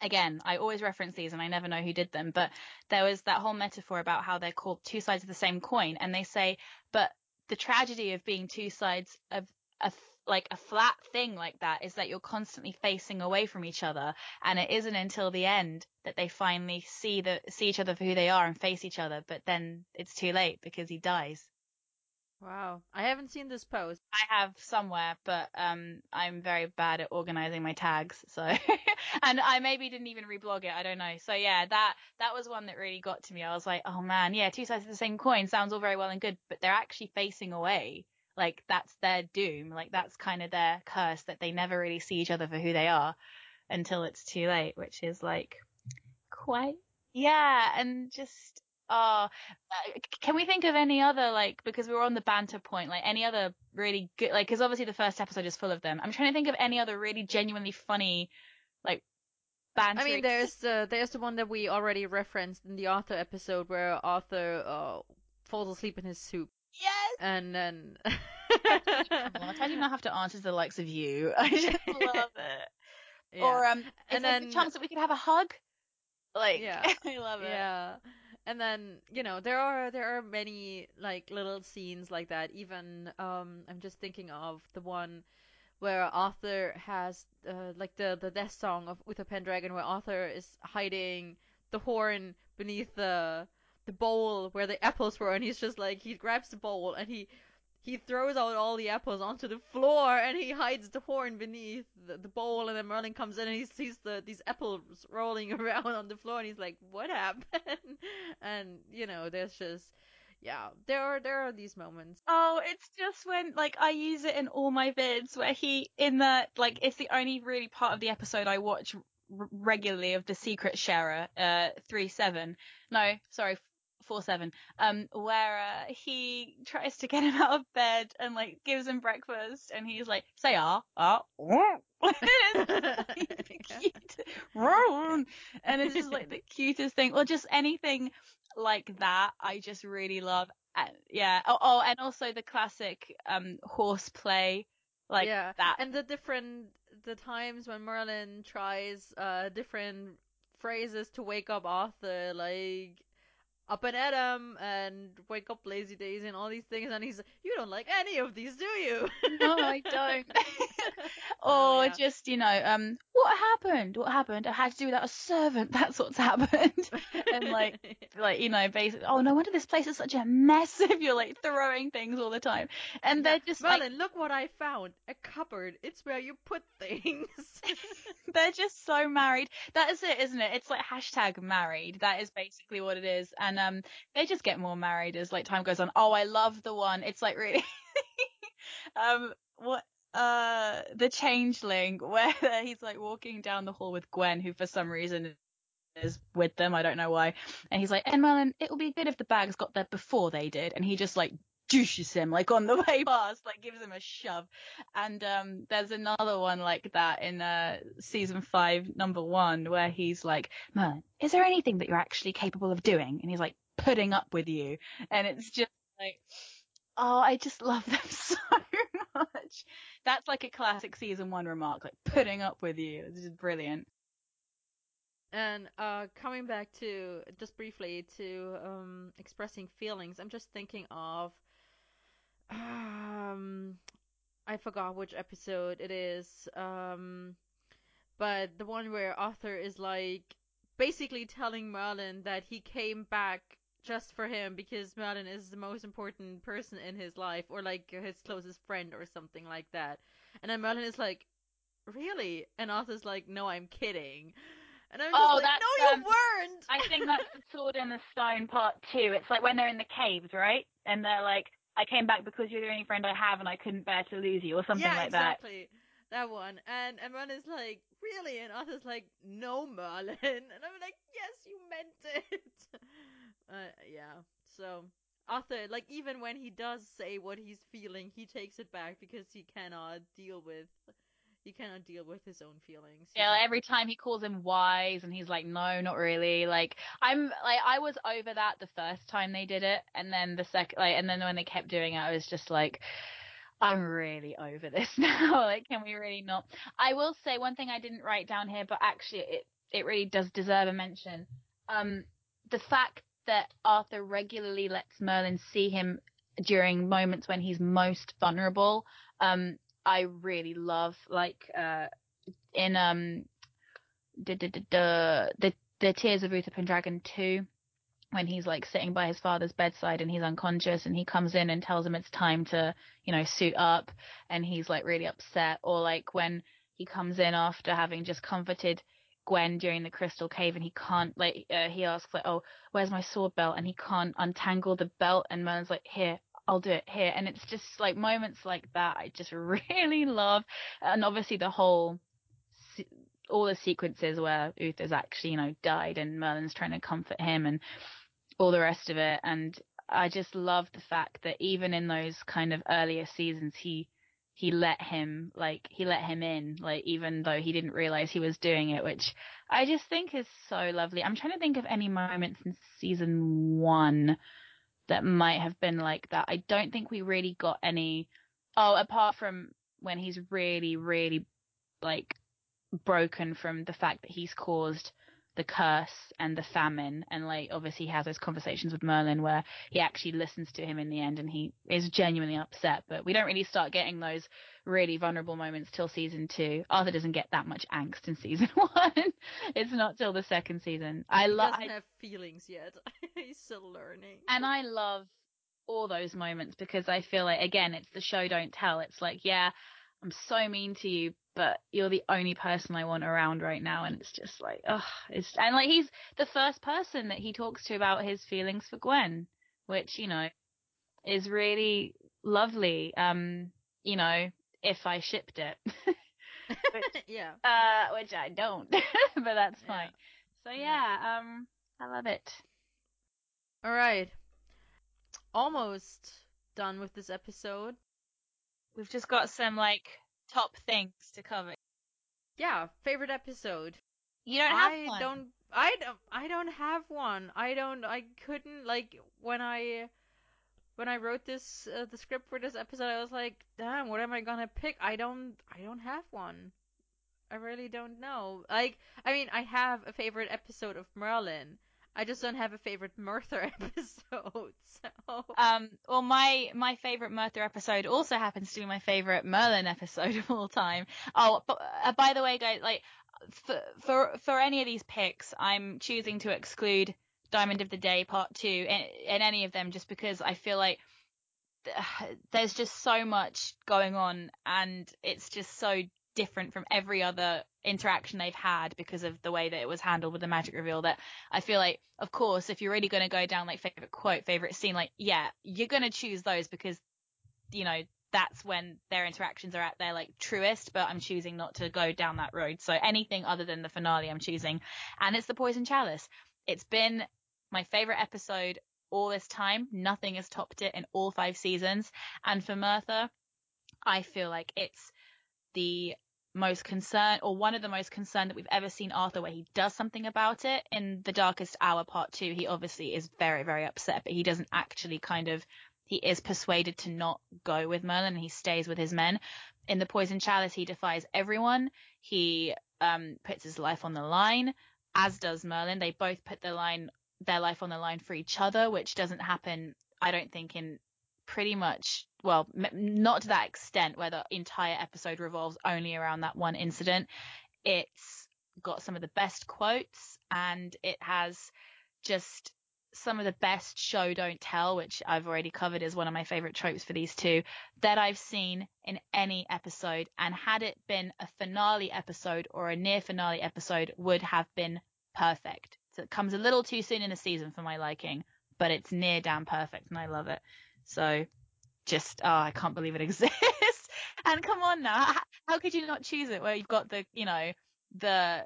A: again, I always reference these and I never know who did them, but there was that whole metaphor about how they're called two sides of the same coin. And they say, but the tragedy of being two sides of a, like a flat thing like that is that you're constantly facing away from each other. And it isn't until the end that they finally see the, see each other for who they are and face each other. But then it's too late because he dies.
B: Wow. I haven't seen this post.
A: I have somewhere, but um I'm very bad at organizing my tags, so and I maybe didn't even reblog it, I don't know. So yeah, that that was one that really got to me. I was like, "Oh man, yeah, two sides of the same coin sounds all very well and good, but they're actually facing away. Like that's their doom. Like that's kind of their curse that they never really see each other for who they are until it's too late, which is like quite yeah, and just Oh, uh, can we think of any other like because we were on the banter point, like any other really good like because obviously the first episode is full of them. I'm trying to think of any other really genuinely funny like banter.
B: I mean, there's the there's the one that we already referenced in the Arthur episode where Arthur uh, falls asleep in his soup.
A: Yes.
B: And then.
A: I do not have to answer to the likes of you. I just love it. Yeah. Or um, and then the chance that we could have a hug. Like, yeah, I love it.
B: Yeah and then you know there are there are many like little scenes like that even um i'm just thinking of the one where arthur has uh, like the the death song of uther pendragon where arthur is hiding the horn beneath the the bowl where the apples were and he's just like he grabs the bowl and he he throws out all the apples onto the floor and he hides the horn beneath the, the bowl and then Merlin comes in and he sees the these apples rolling around on the floor and he's like, What happened? and you know, there's just yeah, there are there are these moments.
A: Oh, it's just when like I use it in all my vids where he in the like it's the only really part of the episode I watch regularly of the Secret Sharer uh three seven. No, sorry, four seven, um, where uh, he tries to get him out of bed and like gives him breakfast, and he's like, "Say ah ah," cute, and it's just like the cutest thing, or just anything like that. I just really love. Uh, yeah. Oh, oh, and also the classic um horse play like
B: yeah.
A: that.
B: And the different the times when Merlin tries uh different phrases to wake up Arthur, like up and Adam and wake up Lazy days and all these things, and he's like, you don't like any of these, do you?
A: no, I don't.
B: Oh,
A: or
B: yeah.
A: just you know, um, what happened? What happened? I had to do without a servant. That's what's happened. and like, like you know, basically, oh no wonder this place is such a mess if you're like throwing things all the time. And they're just like,
B: Merlin, look what I found. A cupboard. It's where you put things.
A: they're just so married. That is it, isn't it? It's like hashtag married. That is basically what it is. And um, they just get more married as like time goes on. Oh, I love the one. It's like really, um, what uh the changeling where he's like walking down the hall with Gwen, who for some reason is with them. I don't know why. And he's like, and Merlin, it will be good if the bags got there before they did. And he just like douches him like on the way past, like gives him a shove. And um there's another one like that in uh season five, number one, where he's like, Merlin, is there anything that you're actually capable of doing? And he's like, putting up with you. And it's just like Oh, I just love them so much. That's like a classic season one remark, like putting up with you. This is brilliant.
B: And uh, coming back to just briefly to um, expressing feelings, I'm just thinking of um, I forgot which episode it is, um, but the one where Arthur is like basically telling Merlin that he came back just for him because Merlin is the most important person in his life, or like his closest friend, or something like that. And then Merlin is like, "Really?" And Arthur's like, "No, I'm kidding." And I'm just
A: Oh,
B: like,
A: that's,
B: "No, you
A: um,
B: weren't."
A: I think that's the sword in the stone part two. It's like when they're in the caves, right? And they're like, I came back because you're the only friend I have and I couldn't bear to lose you or something
B: yeah,
A: like that.
B: exactly. That one. And and is like, really? And Arthur's like, no, Merlin. And I'm like, yes, you meant it. uh, yeah. So Arthur, like, even when he does say what he's feeling, he takes it back because he cannot deal with. He cannot deal with his own feelings.
A: Yeah,
B: like,
A: every time he calls him wise and he's like, no, not really. Like, I'm, like, I was over that the first time they did it. And then the second, like, and then when they kept doing it, I was just like, I'm really over this now. like, can we really not? I will say one thing I didn't write down here, but actually it, it really does deserve a mention. Um, the fact that Arthur regularly lets Merlin see him during moments when he's most vulnerable. Um, I really love, like, uh, in, um, the, the, the, Tears of Uther Pendragon 2, when he's like sitting by his father's bedside and he's unconscious and he comes in and tells him it's time to, you know, suit up and he's like really upset. Or like when he comes in after having just comforted Gwen during the crystal cave and he can't like uh, he asks like oh where's my sword belt? And he can't untangle the belt and Merlin's like here I'll do it here and it's just like moments like that I just really love and obviously the whole all the sequences where Uther's actually you know died and Merlin's trying to comfort him and all the rest of it. And I just love the fact that even in those kind of earlier seasons, he he let him like he let him in, like even though he didn't realize he was doing it, which I just think is so lovely. I'm trying to think of any moments in season one that might have been like that. I don't think we really got any. Oh, apart from when he's really, really like broken from the fact that he's caused the curse and the famine. And like obviously he has those conversations with Merlin where he actually listens to him in the end and he is genuinely upset. But we don't really start getting those really vulnerable moments till season two. Arthur doesn't get that much angst in season one. It's not till the second season. I love
B: doesn't have feelings yet. He's still learning.
A: and I love all those moments because I feel like again it's the show don't tell. It's like yeah I'm so mean to you but you're the only person I want around right now and it's just like oh it's and like he's the first person that he talks to about his feelings for Gwen which you know is really lovely um you know if I shipped it which,
B: yeah.
A: uh which I don't but that's
B: Yeah.
A: fine so
B: Yeah.
A: yeah um I love it
B: All right. Almost done with this episode.
A: We've just got some like top things to cover.
B: Yeah, favorite episode.
A: You don't have
B: I
A: one.
B: don't I don't I don't have one. I don't I couldn't like when I when I wrote this uh, the script for this episode I was like, "Damn, what am I going to pick?" I don't I don't have one. I really don't know. Like I mean, I have a favorite episode of Merlin. I just don't have a favorite Merthur episode. So
A: Um, well, my my favorite Merthur episode also happens to be my favorite Merlin episode of all time. Oh, but, uh, by the way, guys, like for for for any of these picks, I'm choosing to exclude Diamond of the Day Part Two in, in any of them, just because I feel like th- there's just so much going on, and it's just so different from every other interaction they've had because of the way that it was handled with the magic reveal that I feel like of course if you're really going to go down like favorite quote favorite scene like yeah you're going to choose those because you know that's when their interactions are at their like truest but I'm choosing not to go down that road. So anything other than the finale I'm choosing. And it's the poison chalice. It's been my favorite episode all this time. Nothing has topped it in all five seasons. And for Merthur I feel like it's the most concerned or one of the most concerned that we've ever seen Arthur where he does something about it in the darkest hour part two he obviously is very very upset but he doesn't actually kind of he is persuaded to not go with Merlin and he stays with his men. In the poison chalice he defies everyone. He um puts his life on the line as does Merlin. They both put their line their life on the line for each other which doesn't happen I don't think in pretty much well not to that extent where the entire episode revolves only around that one incident. It's got some of the best quotes and it has just some of the best show don't tell which I've already covered as one of my favorite tropes for these two that I've seen in any episode. And had it been a finale episode or a near finale episode would have been perfect. So it comes a little too soon in the season for my liking but it's near damn perfect and I love it. So just oh I can't believe it exists. and come on now, how, how could you not choose it where you've got the you know the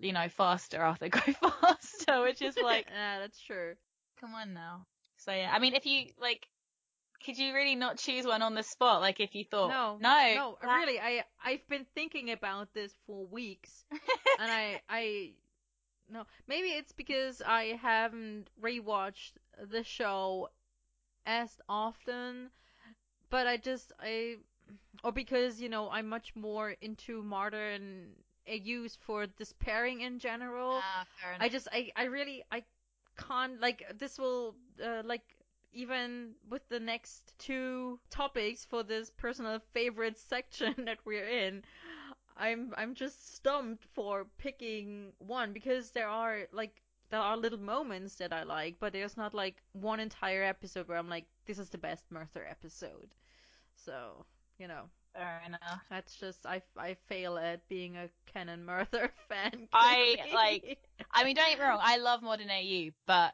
A: you know faster Arthur go faster, which is like
B: yeah, that's true.
A: come on now. So yeah, I mean if you like. Could you really not choose one on the spot? Like if you thought,
B: No,
A: no,
B: no,
A: that-
B: really, I I've been thinking about this for weeks, and I I no, maybe it's because I haven't rewatched the show as often, but I just I or because you know I'm much more into modern AUs for despairing in general.
A: Ah, fair enough.
B: I just I I really I can't like this will uh, like even with the next two topics for this personal favorite section that we're in I'm I'm just stumped for picking one because there are like there are little moments that I like but there's not like one entire episode where I'm like this is the best Merthur episode so you know
A: fair enough.
B: that's just I I fail at being a Ken Merthur fan
A: I, like, I mean, don't get me wrong, I love modern AU, but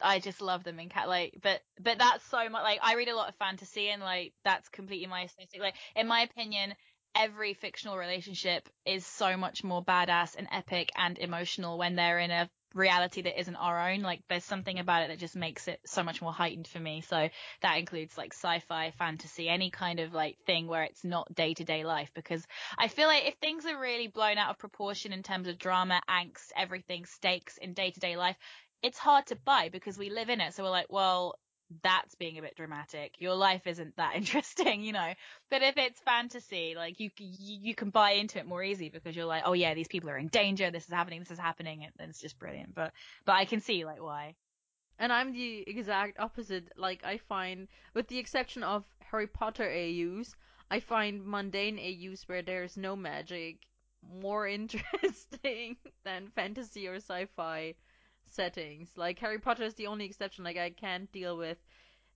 A: I just love them in cat like, but but that's so much like I read a lot of fantasy and like that's completely my aesthetic. Like in my opinion, every fictional relationship is so much more badass and epic and emotional when they're in a reality that isn't our own. Like there's something about it that just makes it so much more heightened for me. So that includes like sci-fi, fantasy, any kind of like thing where it's not day-to-day life because I feel like if things are really blown out of proportion in terms of drama, angst, everything, stakes in day-to-day life, it's hard to buy because we live in it. So we're like, well, that's being a bit dramatic. Your life isn't that interesting, you know. But if it's fantasy, like you you, can buy into it more easy because you're like, oh yeah, these people are in danger. This is happening. This is happening, and it's just brilliant. But but I can see like why.
B: And I'm the exact opposite. Like I find, with the exception of Harry Potter AUs, I find mundane AUs where there's no magic more interesting than fantasy or sci-fi settings. Like Harry Potter is the only exception. Like I can't deal with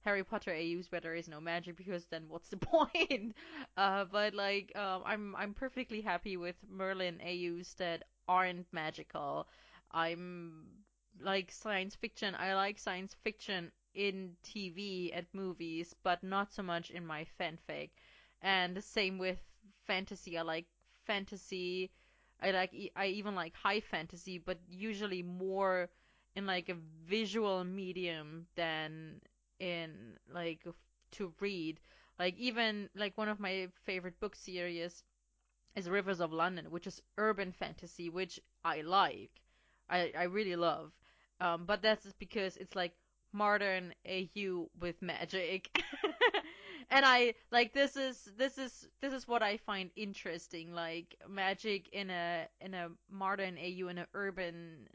B: Harry Potter AUs where there is no magic because then what's the point? Uh, but like um, I'm I'm perfectly happy with Merlin AUs that aren't magical. I'm like science fiction. I like science fiction in TV and movies, but not so much in my fanfic. And the same with fantasy. I like fantasy. I like I even like high fantasy, but usually more in like a visual medium than in like to read. Like even like one of my favorite book series is Rivers of London, which is urban fantasy, which I like. I I really love. Um, but that's because it's like modern AU with magic. and I like this is this is this is what I find interesting, like magic in a in a modern AU in an urban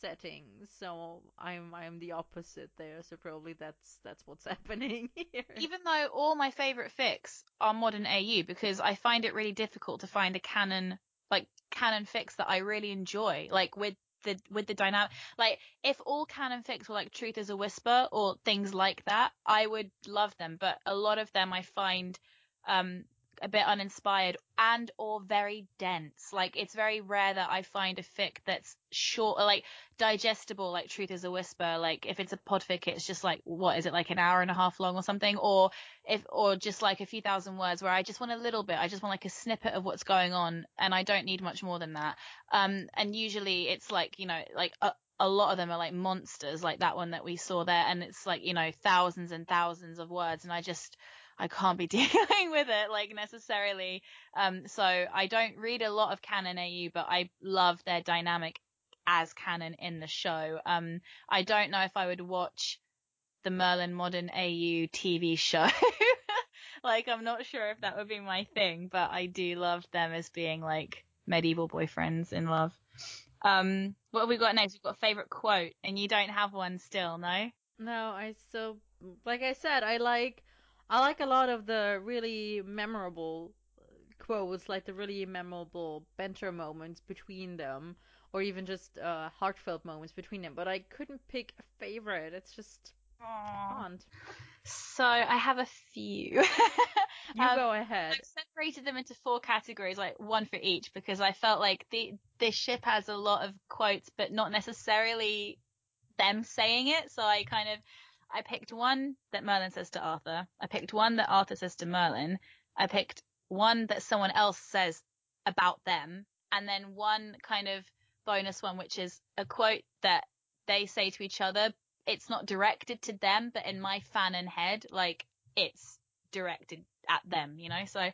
B: setting. So I'm I'm the opposite there. So probably that's that's what's happening here.
A: Even though all my favorite fics are modern AU because I find it really difficult to find a canon like canon fics that I really enjoy. Like with the with the dynamic like if all canon fics were like truth is a whisper or things like that i would love them but a lot of them i find um a bit uninspired and or very dense. Like it's very rare that i find a fic that's short like digestible like truth is a whisper. Like if it's a podfic it's just like what is it like an hour and a half long or something? Or if or just like a few thousand words where i just want a little bit. I just want like a snippet of what's going on and i don't need much more than that. Um and usually it's like you know like a, a lot of them are like monsters like that one that we saw there. And it's like you know thousands and thousands of words. And i just I can't be dealing with it like necessarily. Um, so I don't read a lot of canon AU, but I love their dynamic as canon in the show. Um, I don't know if I would watch the Merlin Modern AU TV show. like I'm not sure if that would be my thing, but I do love them as being like medieval boyfriends in love. Um, what have we got next? We've got a favorite quote, and you don't have one still, no?
B: No, I still, like I said, I like I like a lot of the really memorable quotes, like the really memorable banter moments between them, or even just uh, heartfelt moments between them. But I couldn't pick a favorite. It's just can't.
A: So I have a few.
B: you um, go ahead.
A: I've separated them into four categories, like one for each, because I felt like the this ship has a lot of quotes, but not necessarily them saying it. So I kind of I picked one that Merlin says to Arthur. I picked one that Arthur says to Merlin. I picked one that someone else says about them, and then one kind of bonus one, which is a quote that they say to each other. It's not directed to them, but in my fan and head, like it's directed at them, you know? So,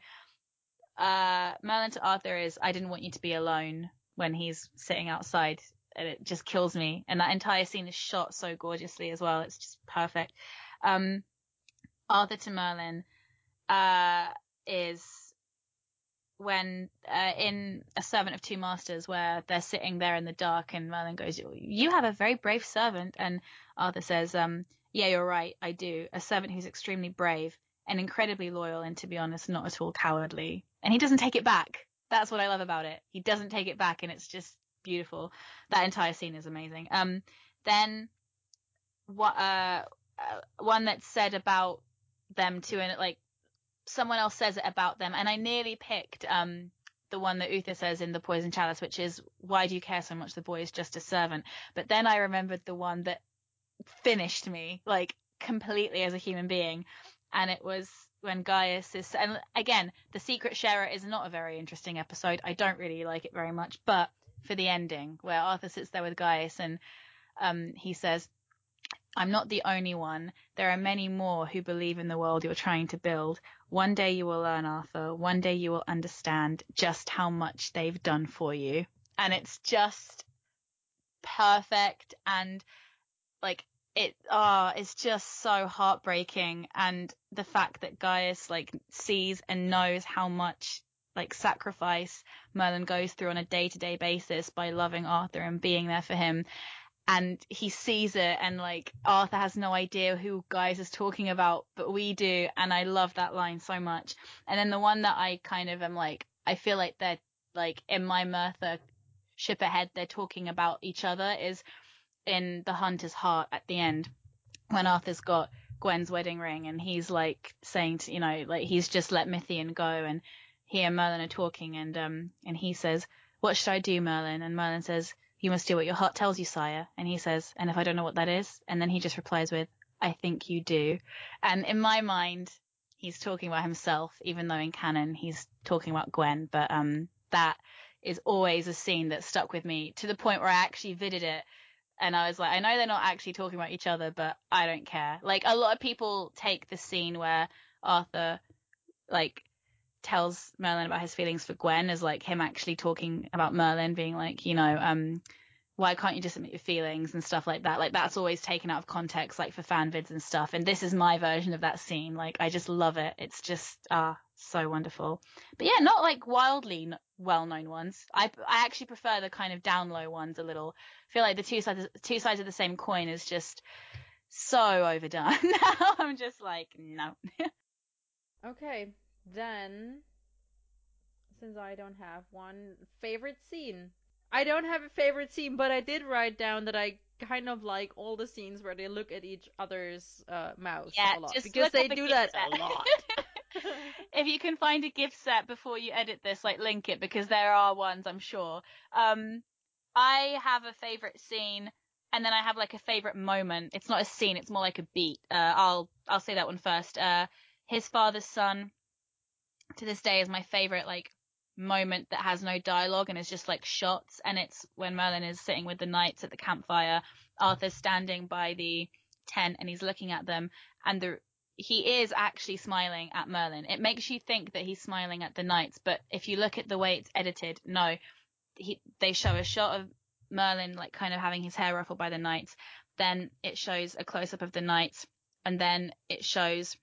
A: uh, Merlin to Arthur is, I didn't want you to be alone when he's sitting outside and it just kills me. And that entire scene is shot so gorgeously as well. It's just perfect. Um, Arthur to Merlin, uh, is when, uh, in A Servant of Two Masters where they're sitting there in the dark and Merlin goes, you have a very brave servant. And Arthur says, um, yeah, you're right. I do. A servant who's extremely brave and incredibly loyal and to be honest, not at all cowardly. And he doesn't take it back. That's what I love about it. He doesn't take it back and it's just beautiful. That entire scene is amazing. Um, then what, uh, uh, one that's said about them too, and like someone else says it about them, and I nearly picked, um, the one that Uther says in the Poison Chalice, which is, why do you care so much? The boy is just a servant. But then I remembered the one that finished me, like, completely as a human being. And it was when Gaius is, and again, the Secret Sharer is not a very interesting episode. I don't really like it very much, but for the ending where Arthur sits there with Gaius and um, he says, I'm not the only one. There are many more who believe in the world you're trying to build. One day you will learn, Arthur. One day you will understand just how much they've done for you. And it's just perfect and like it ah oh, it's just so heartbreaking and the fact that Gaius like sees and knows how much like sacrifice Merlin goes through on a day to day basis by loving Arthur and being there for him. And he sees it and like Arthur has no idea who Gaius is talking about, but we do. And I love that line so much. And then the one that I kind of am like, I feel like they're like in my Merthur ship ahead, they're talking about each other is in the hunter's heart at the end when Arthur's got Gwen's wedding ring and he's like saying to, you know, like he's just let Mithrian go and he and Merlin are talking and um and he says, What should I do, Merlin? And Merlin says, You must do what your heart tells you, sire. And he says, And if I don't know what that is? And then he just replies with, I think you do. And in my mind, he's talking about himself, even though in canon he's talking about Gwen. But um that is always a scene that stuck with me to the point where I actually vidded it And I was like, I know they're not actually talking about each other, but I don't care. Like a lot of people take the scene where Arthur like tells Merlin about his feelings for Gwen as like him actually talking about Merlin being like, you know, um, why can't you just admit your feelings and stuff like that? Like that's always taken out of context, like for fan vids and stuff. And this is my version of that scene. Like I just love it. It's just ah so wonderful. But yeah, not like wildly well known ones. I I actually prefer the kind of down low ones a little. I feel like the two sides two sides of the same coin is just so overdone. now I'm just like no.
B: Okay, then since I don't have one favorite scene. I don't have a favorite scene, but I did write down that I kind of like all the scenes where they look at each other's uh, mouths
A: Yeah,
B: a lot
A: just
B: because they do that
A: set.
B: a lot.
A: if you can find a gift set before you edit this, like link it because there are ones I'm sure. Um, I have a favorite scene, and then I have like a favorite moment. It's not a scene; it's more like a beat. Uh, I'll I'll say that one first. Uh, his father's son, to this day, is my favorite like moment that has no dialogue and is just like shots. And it's when Merlin is sitting with the knights at the campfire. Arthur's standing by the tent and he's looking at them, and the he is actually smiling at Merlin. It makes you think that he's smiling at the knights, but if you look at the way it's edited, no. He, they show a shot of Merlin like kind of having his hair ruffled by the knights. Then it shows a close up of the knights, and then it shows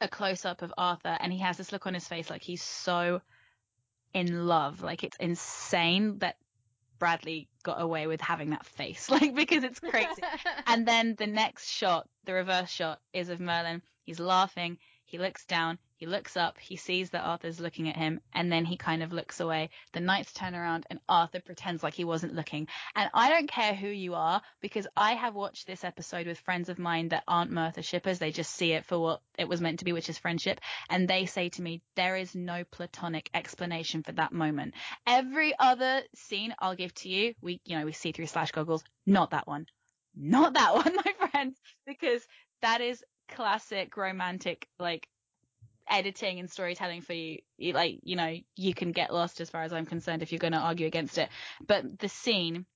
A: a close up of Arthur, and he has this look on his face like he's so in love. Like it's insane that Bradley got away with having that face, like because it's crazy. and then the next shot, the reverse shot, is of Merlin. He's laughing. He looks down. He looks up. He sees that Arthur's looking at him, and then he kind of looks away. The knights turn around, and Arthur pretends like he wasn't looking. And I don't care who you are, because I have watched this episode with friends of mine that aren't Merthur shippers. They just see it for what it was meant to be, which is friendship. And they say to me, there is no platonic explanation for that moment. Every other scene I'll give to you, we, you know, we see through slash goggles. Not that one. Not that one, my friends, because that is classic romantic, like, editing and storytelling for you, you like you know you can get lost as far as i'm concerned if you're going to argue against it. But the scene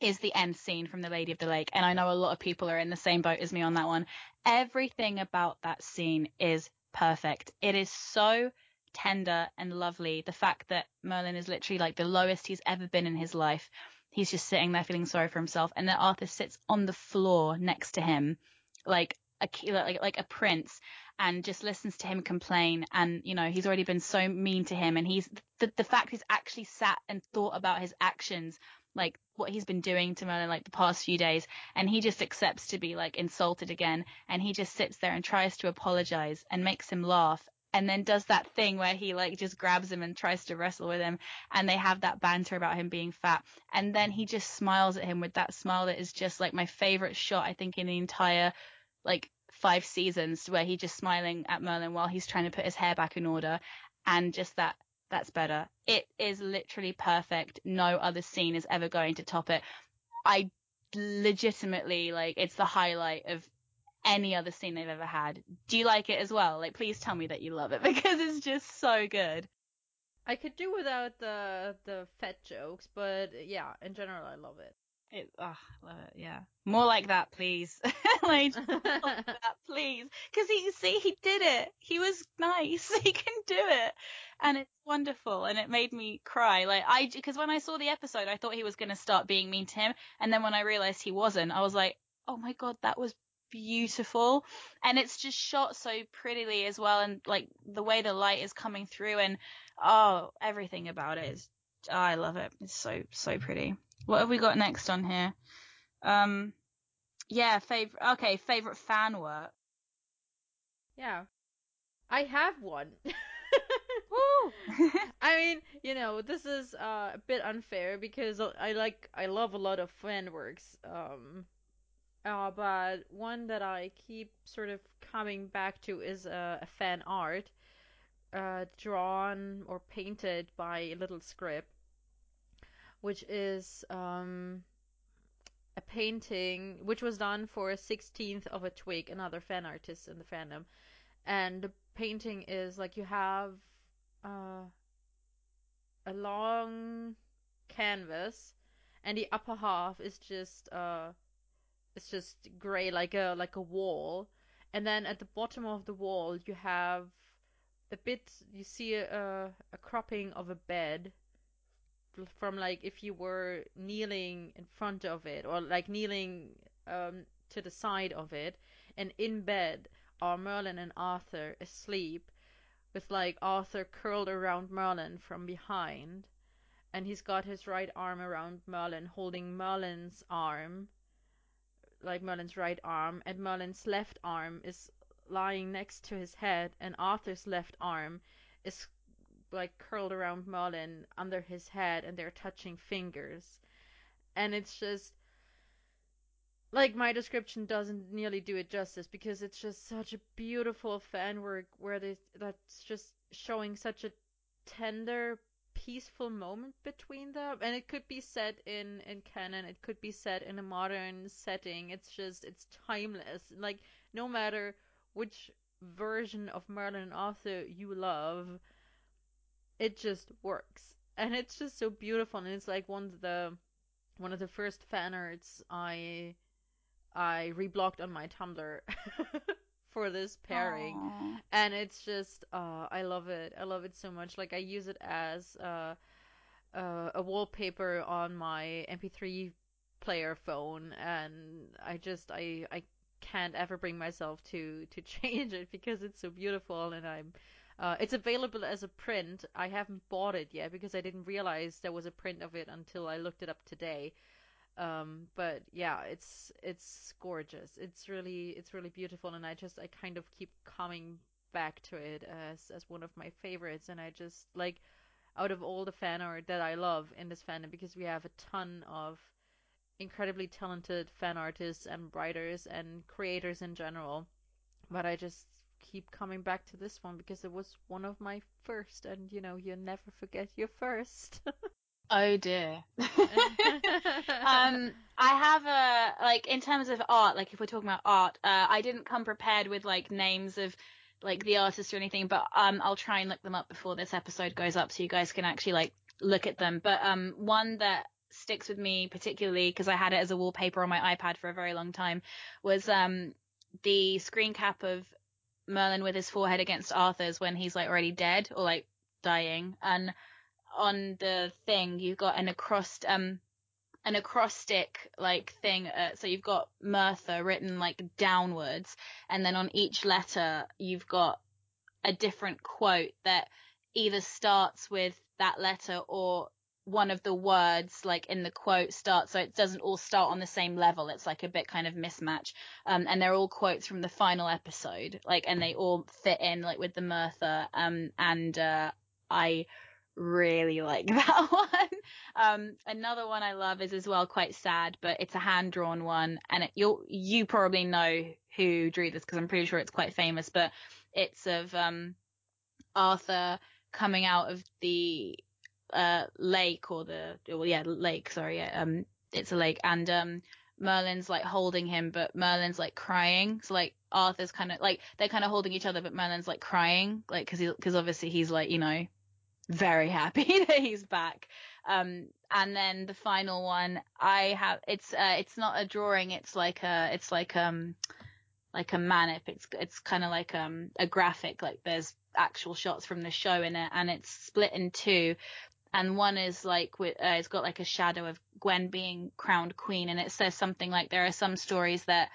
A: is the end scene from the lady of the lake and i know a lot of people are in the same boat as me on that one. Everything about that scene is perfect. It is so tender and lovely. The fact that merlin is literally like the lowest he's ever been in his life. He's just sitting there feeling sorry for himself and that arthur sits on the floor next to him like a like, like a prince and just listens to him complain and you know he's already been so mean to him and he's the, the fact he's actually sat and thought about his actions like what he's been doing to Merlin like the past few days and he just accepts to be like insulted again and he just sits there and tries to apologize and makes him laugh and then does that thing where he like just grabs him and tries to wrestle with him and they have that banter about him being fat and then he just smiles at him with that smile that is just like my favorite shot I think in the entire like five seasons where he's just smiling at Merlin while he's trying to put his hair back in order and just that that's better. It is literally perfect. No other scene is ever going to top it. I legitimately like it's the highlight of any other scene they've ever had. Do you like it as well? Like please tell me that you love it because it's just so good.
B: I could do without the the fat jokes, but yeah, in general, I love it.
A: It, oh, love it. Yeah, more like that, please. like more like that, please. Because he see he did it. He was nice. He can do it, and it's wonderful. And it made me cry. Like I, because when I saw the episode, I thought he was going to start being mean to him, and then when I realized he wasn't, I was like, oh my god, that was beautiful and it's just shot so prettily as well and like the way the light is coming through and oh everything about it is oh, I love it it's so so pretty what have we got next on here um yeah favorite okay favorite fan work
B: Yeah. I have one.
A: Woo!
B: I mean, you know, this is uh, a bit unfair because I like I love a lot of fan works. Um uh, but one that I keep sort of coming back to is uh, a fan art uh, drawn or painted by a Little Script, which is um, a painting which was done for a 16th of a twig, another fan artist in the fandom. And the painting is like you have uh, a long canvas and the upper half is just uh it's just gray like a like a wall and then at the bottom of the wall you have a bit you see a, a cropping of a bed from like if you were kneeling in front of it or like kneeling um to the side of it and in bed are Merlin and Arthur asleep with like Arthur curled around Merlin from behind and he's got his right arm around Merlin holding Merlin's arm like Merlin's right arm and Merlin's left arm is lying next to his head and Arthur's left arm is like curled around Merlin under his head and they're touching fingers. And it's just like my description doesn't nearly do it justice because it's just such a beautiful fan work where they that's just showing such a tender peaceful moment between them. And it could be set in in canon it could be set in a modern setting. It's just it's timeless. Like no matter which version of Merlin and Arthur you love it just works and it's just so beautiful and it's like one of the one of the first fan arts I I reblocked on my Tumblr for this pairing
A: Aw.
B: and it's just uh I love it. I love it so much. Like I use it as uh, uh, a wallpaper on my MP3 player phone and I just I I can't ever bring myself to to change it because it's so beautiful and I'm uh, it's available as a print. I haven't bought it yet because I didn't realize there was a print of it until I looked it up today. Um, but yeah, it's it's gorgeous. It's really it's really beautiful, and I just I kind of keep coming back to it as as one of my favorites. And I just like out of all the fan art that I love in this fandom because we have a ton of incredibly talented fan artists and writers and creators in general. But I just keep coming back to this one because it was one of my first, and you know you never forget your first.
A: Oh dear. um, I have a like in terms of art, like if we're talking about art, uh, I didn't come prepared with like names of like the artists or anything, but um, I'll try and look them up before this episode goes up, so you guys can actually like look at them. But um, one that sticks with me particularly because I had it as a wallpaper on my iPad for a very long time was um the screen cap of Merlin with his forehead against Arthur's when he's like already dead or like dying. And on the thing you've got an acrost um an acrostic like thing uh, so you've got Merthur written like downwards and then on each letter you've got a different quote that either starts with that letter or one of the words like in the quote starts so it doesn't all start on the same level it's like a bit kind of mismatch um and they're all quotes from the final episode like and they all fit in like with the Merthur um and uh I really like that one. Um, another one I love is as well quite sad, but it's a hand drawn one, and it, you you probably know who drew this because I'm pretty sure it's quite famous. But it's of um, Arthur coming out of the uh, lake or the well yeah lake sorry yeah um it's a lake and um Merlin's like holding him, but Merlin's like crying. So like Arthur's kind of like they're kind of holding each other, but Merlin's like crying, like because because obviously he's like you know very happy that he's back. Um, and then the final one, I have it's uh, it's not a drawing, it's like a it's like um like a manip. It's it's kind of like um a graphic. Like there's actual shots from the show in it, and it's split in two. And one is like uh, it's got like a shadow of Gwen being crowned queen, and it says something like there are some stories that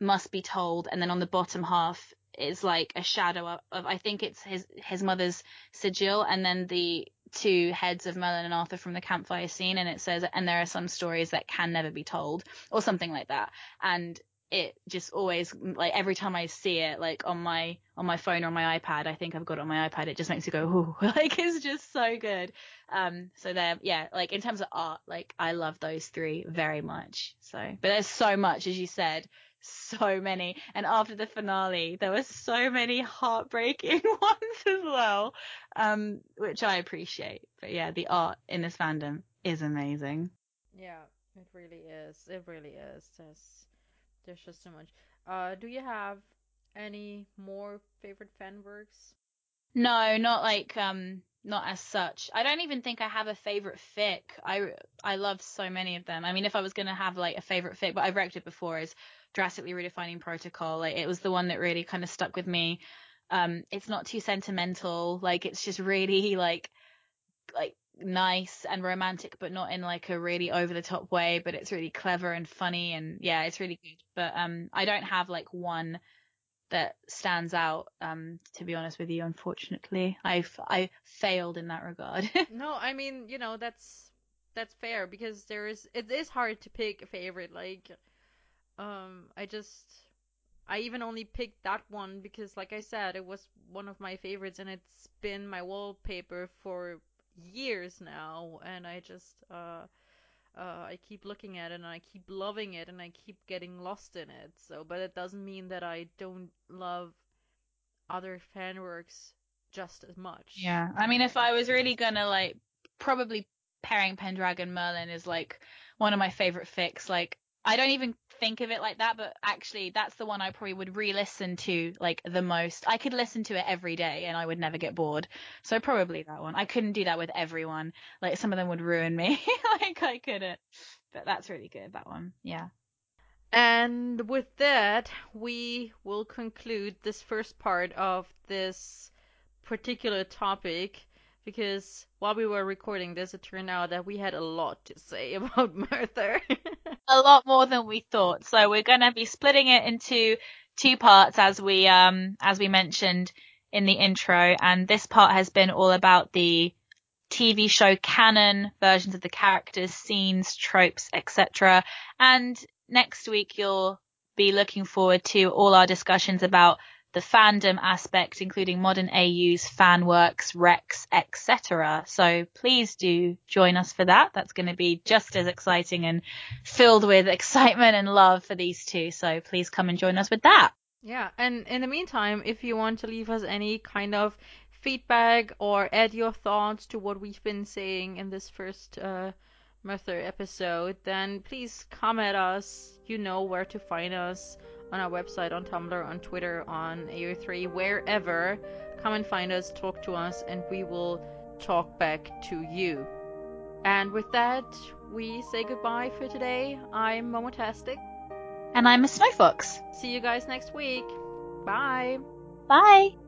A: must be told, and then on the bottom half is like a shadow of, of I think it's his his mother's sigil, and then the two heads of Merlin and Arthur from the campfire scene, and it says, and there are some stories that can never be told, or something like that. And it just always like every time I see it like on my on my phone or on my iPad, I think I've got it on my iPad. It just makes me go, ooh, like it's just so good. Um, so there, yeah, like in terms of art, like I love those three very much. So, but there's so much, as you said, so many. And after the finale, there were so many heartbreaking ones as well, um, which I appreciate. But yeah, the art in this fandom is amazing.
B: Yeah, it really is. It really is. There's there's just so much. Uh, do you have any more favorite fan works?
A: No, not like um not as such. I don't even think I have a favorite fic. I I love so many of them. I mean, if I was gonna have like a favorite fic, but I've wrecked it before, is drastically redefining protocol. Like it was the one that really kind of stuck with me. Um, it's not too sentimental. Like it's just really like like nice and romantic, but not in like a really over the top way. But it's really clever and funny, and yeah, it's really good. But um, I don't have like one that stands out. Um, to be honest with you, unfortunately, I've I failed in that regard.
B: No, I mean, you know, that's that's fair because there is it is hard to pick a favorite. Like, um, I just I even only picked that one because, like I said, it was one of my favorites and it's been my wallpaper for years now, and I just uh. Uh, I keep looking at it and I keep loving it and I keep getting lost in it. So, but it doesn't mean that I don't love other fan works just as much.
A: Yeah, I mean, if I was really gonna like, probably pairing Pendragon Merlin is like one of my favorite fics. Like, I don't even think of it like that, but actually, that's the one I probably would re-listen to like the most. I could listen to it every day and I would never get bored. So probably that one. I couldn't do that with everyone. Like some of them would ruin me. like I couldn't. But that's really good. That one. Yeah.
B: And with that, we will conclude this first part of this particular topic because while we were recording this, it turned out that we had a lot to say about Merthur.
A: a lot more than we thought. So we're going to be splitting it into two parts as we um as we mentioned in the intro and this part has been all about the TV show canon versions of the characters, scenes, tropes, etc. And next week you'll be looking forward to all our discussions about the fandom aspect, including modern AUs, fan works, etc. So please do join us for that. That's going to be just as exciting and filled with excitement and love for these two. So please come and join us with that.
B: Yeah, and in the meantime, if you want to leave us any kind of feedback or add your thoughts to what we've been saying in this first uh, episode, then please come at us. You know where to find us on our website, on Tumblr, on Twitter, on AO3, wherever. Come and find us, talk to us, and we will talk back to you. And with that, we say goodbye for today. I'm Momotastic.
A: And I'm a Snowfox.
B: See you guys next week. Bye.
A: Bye.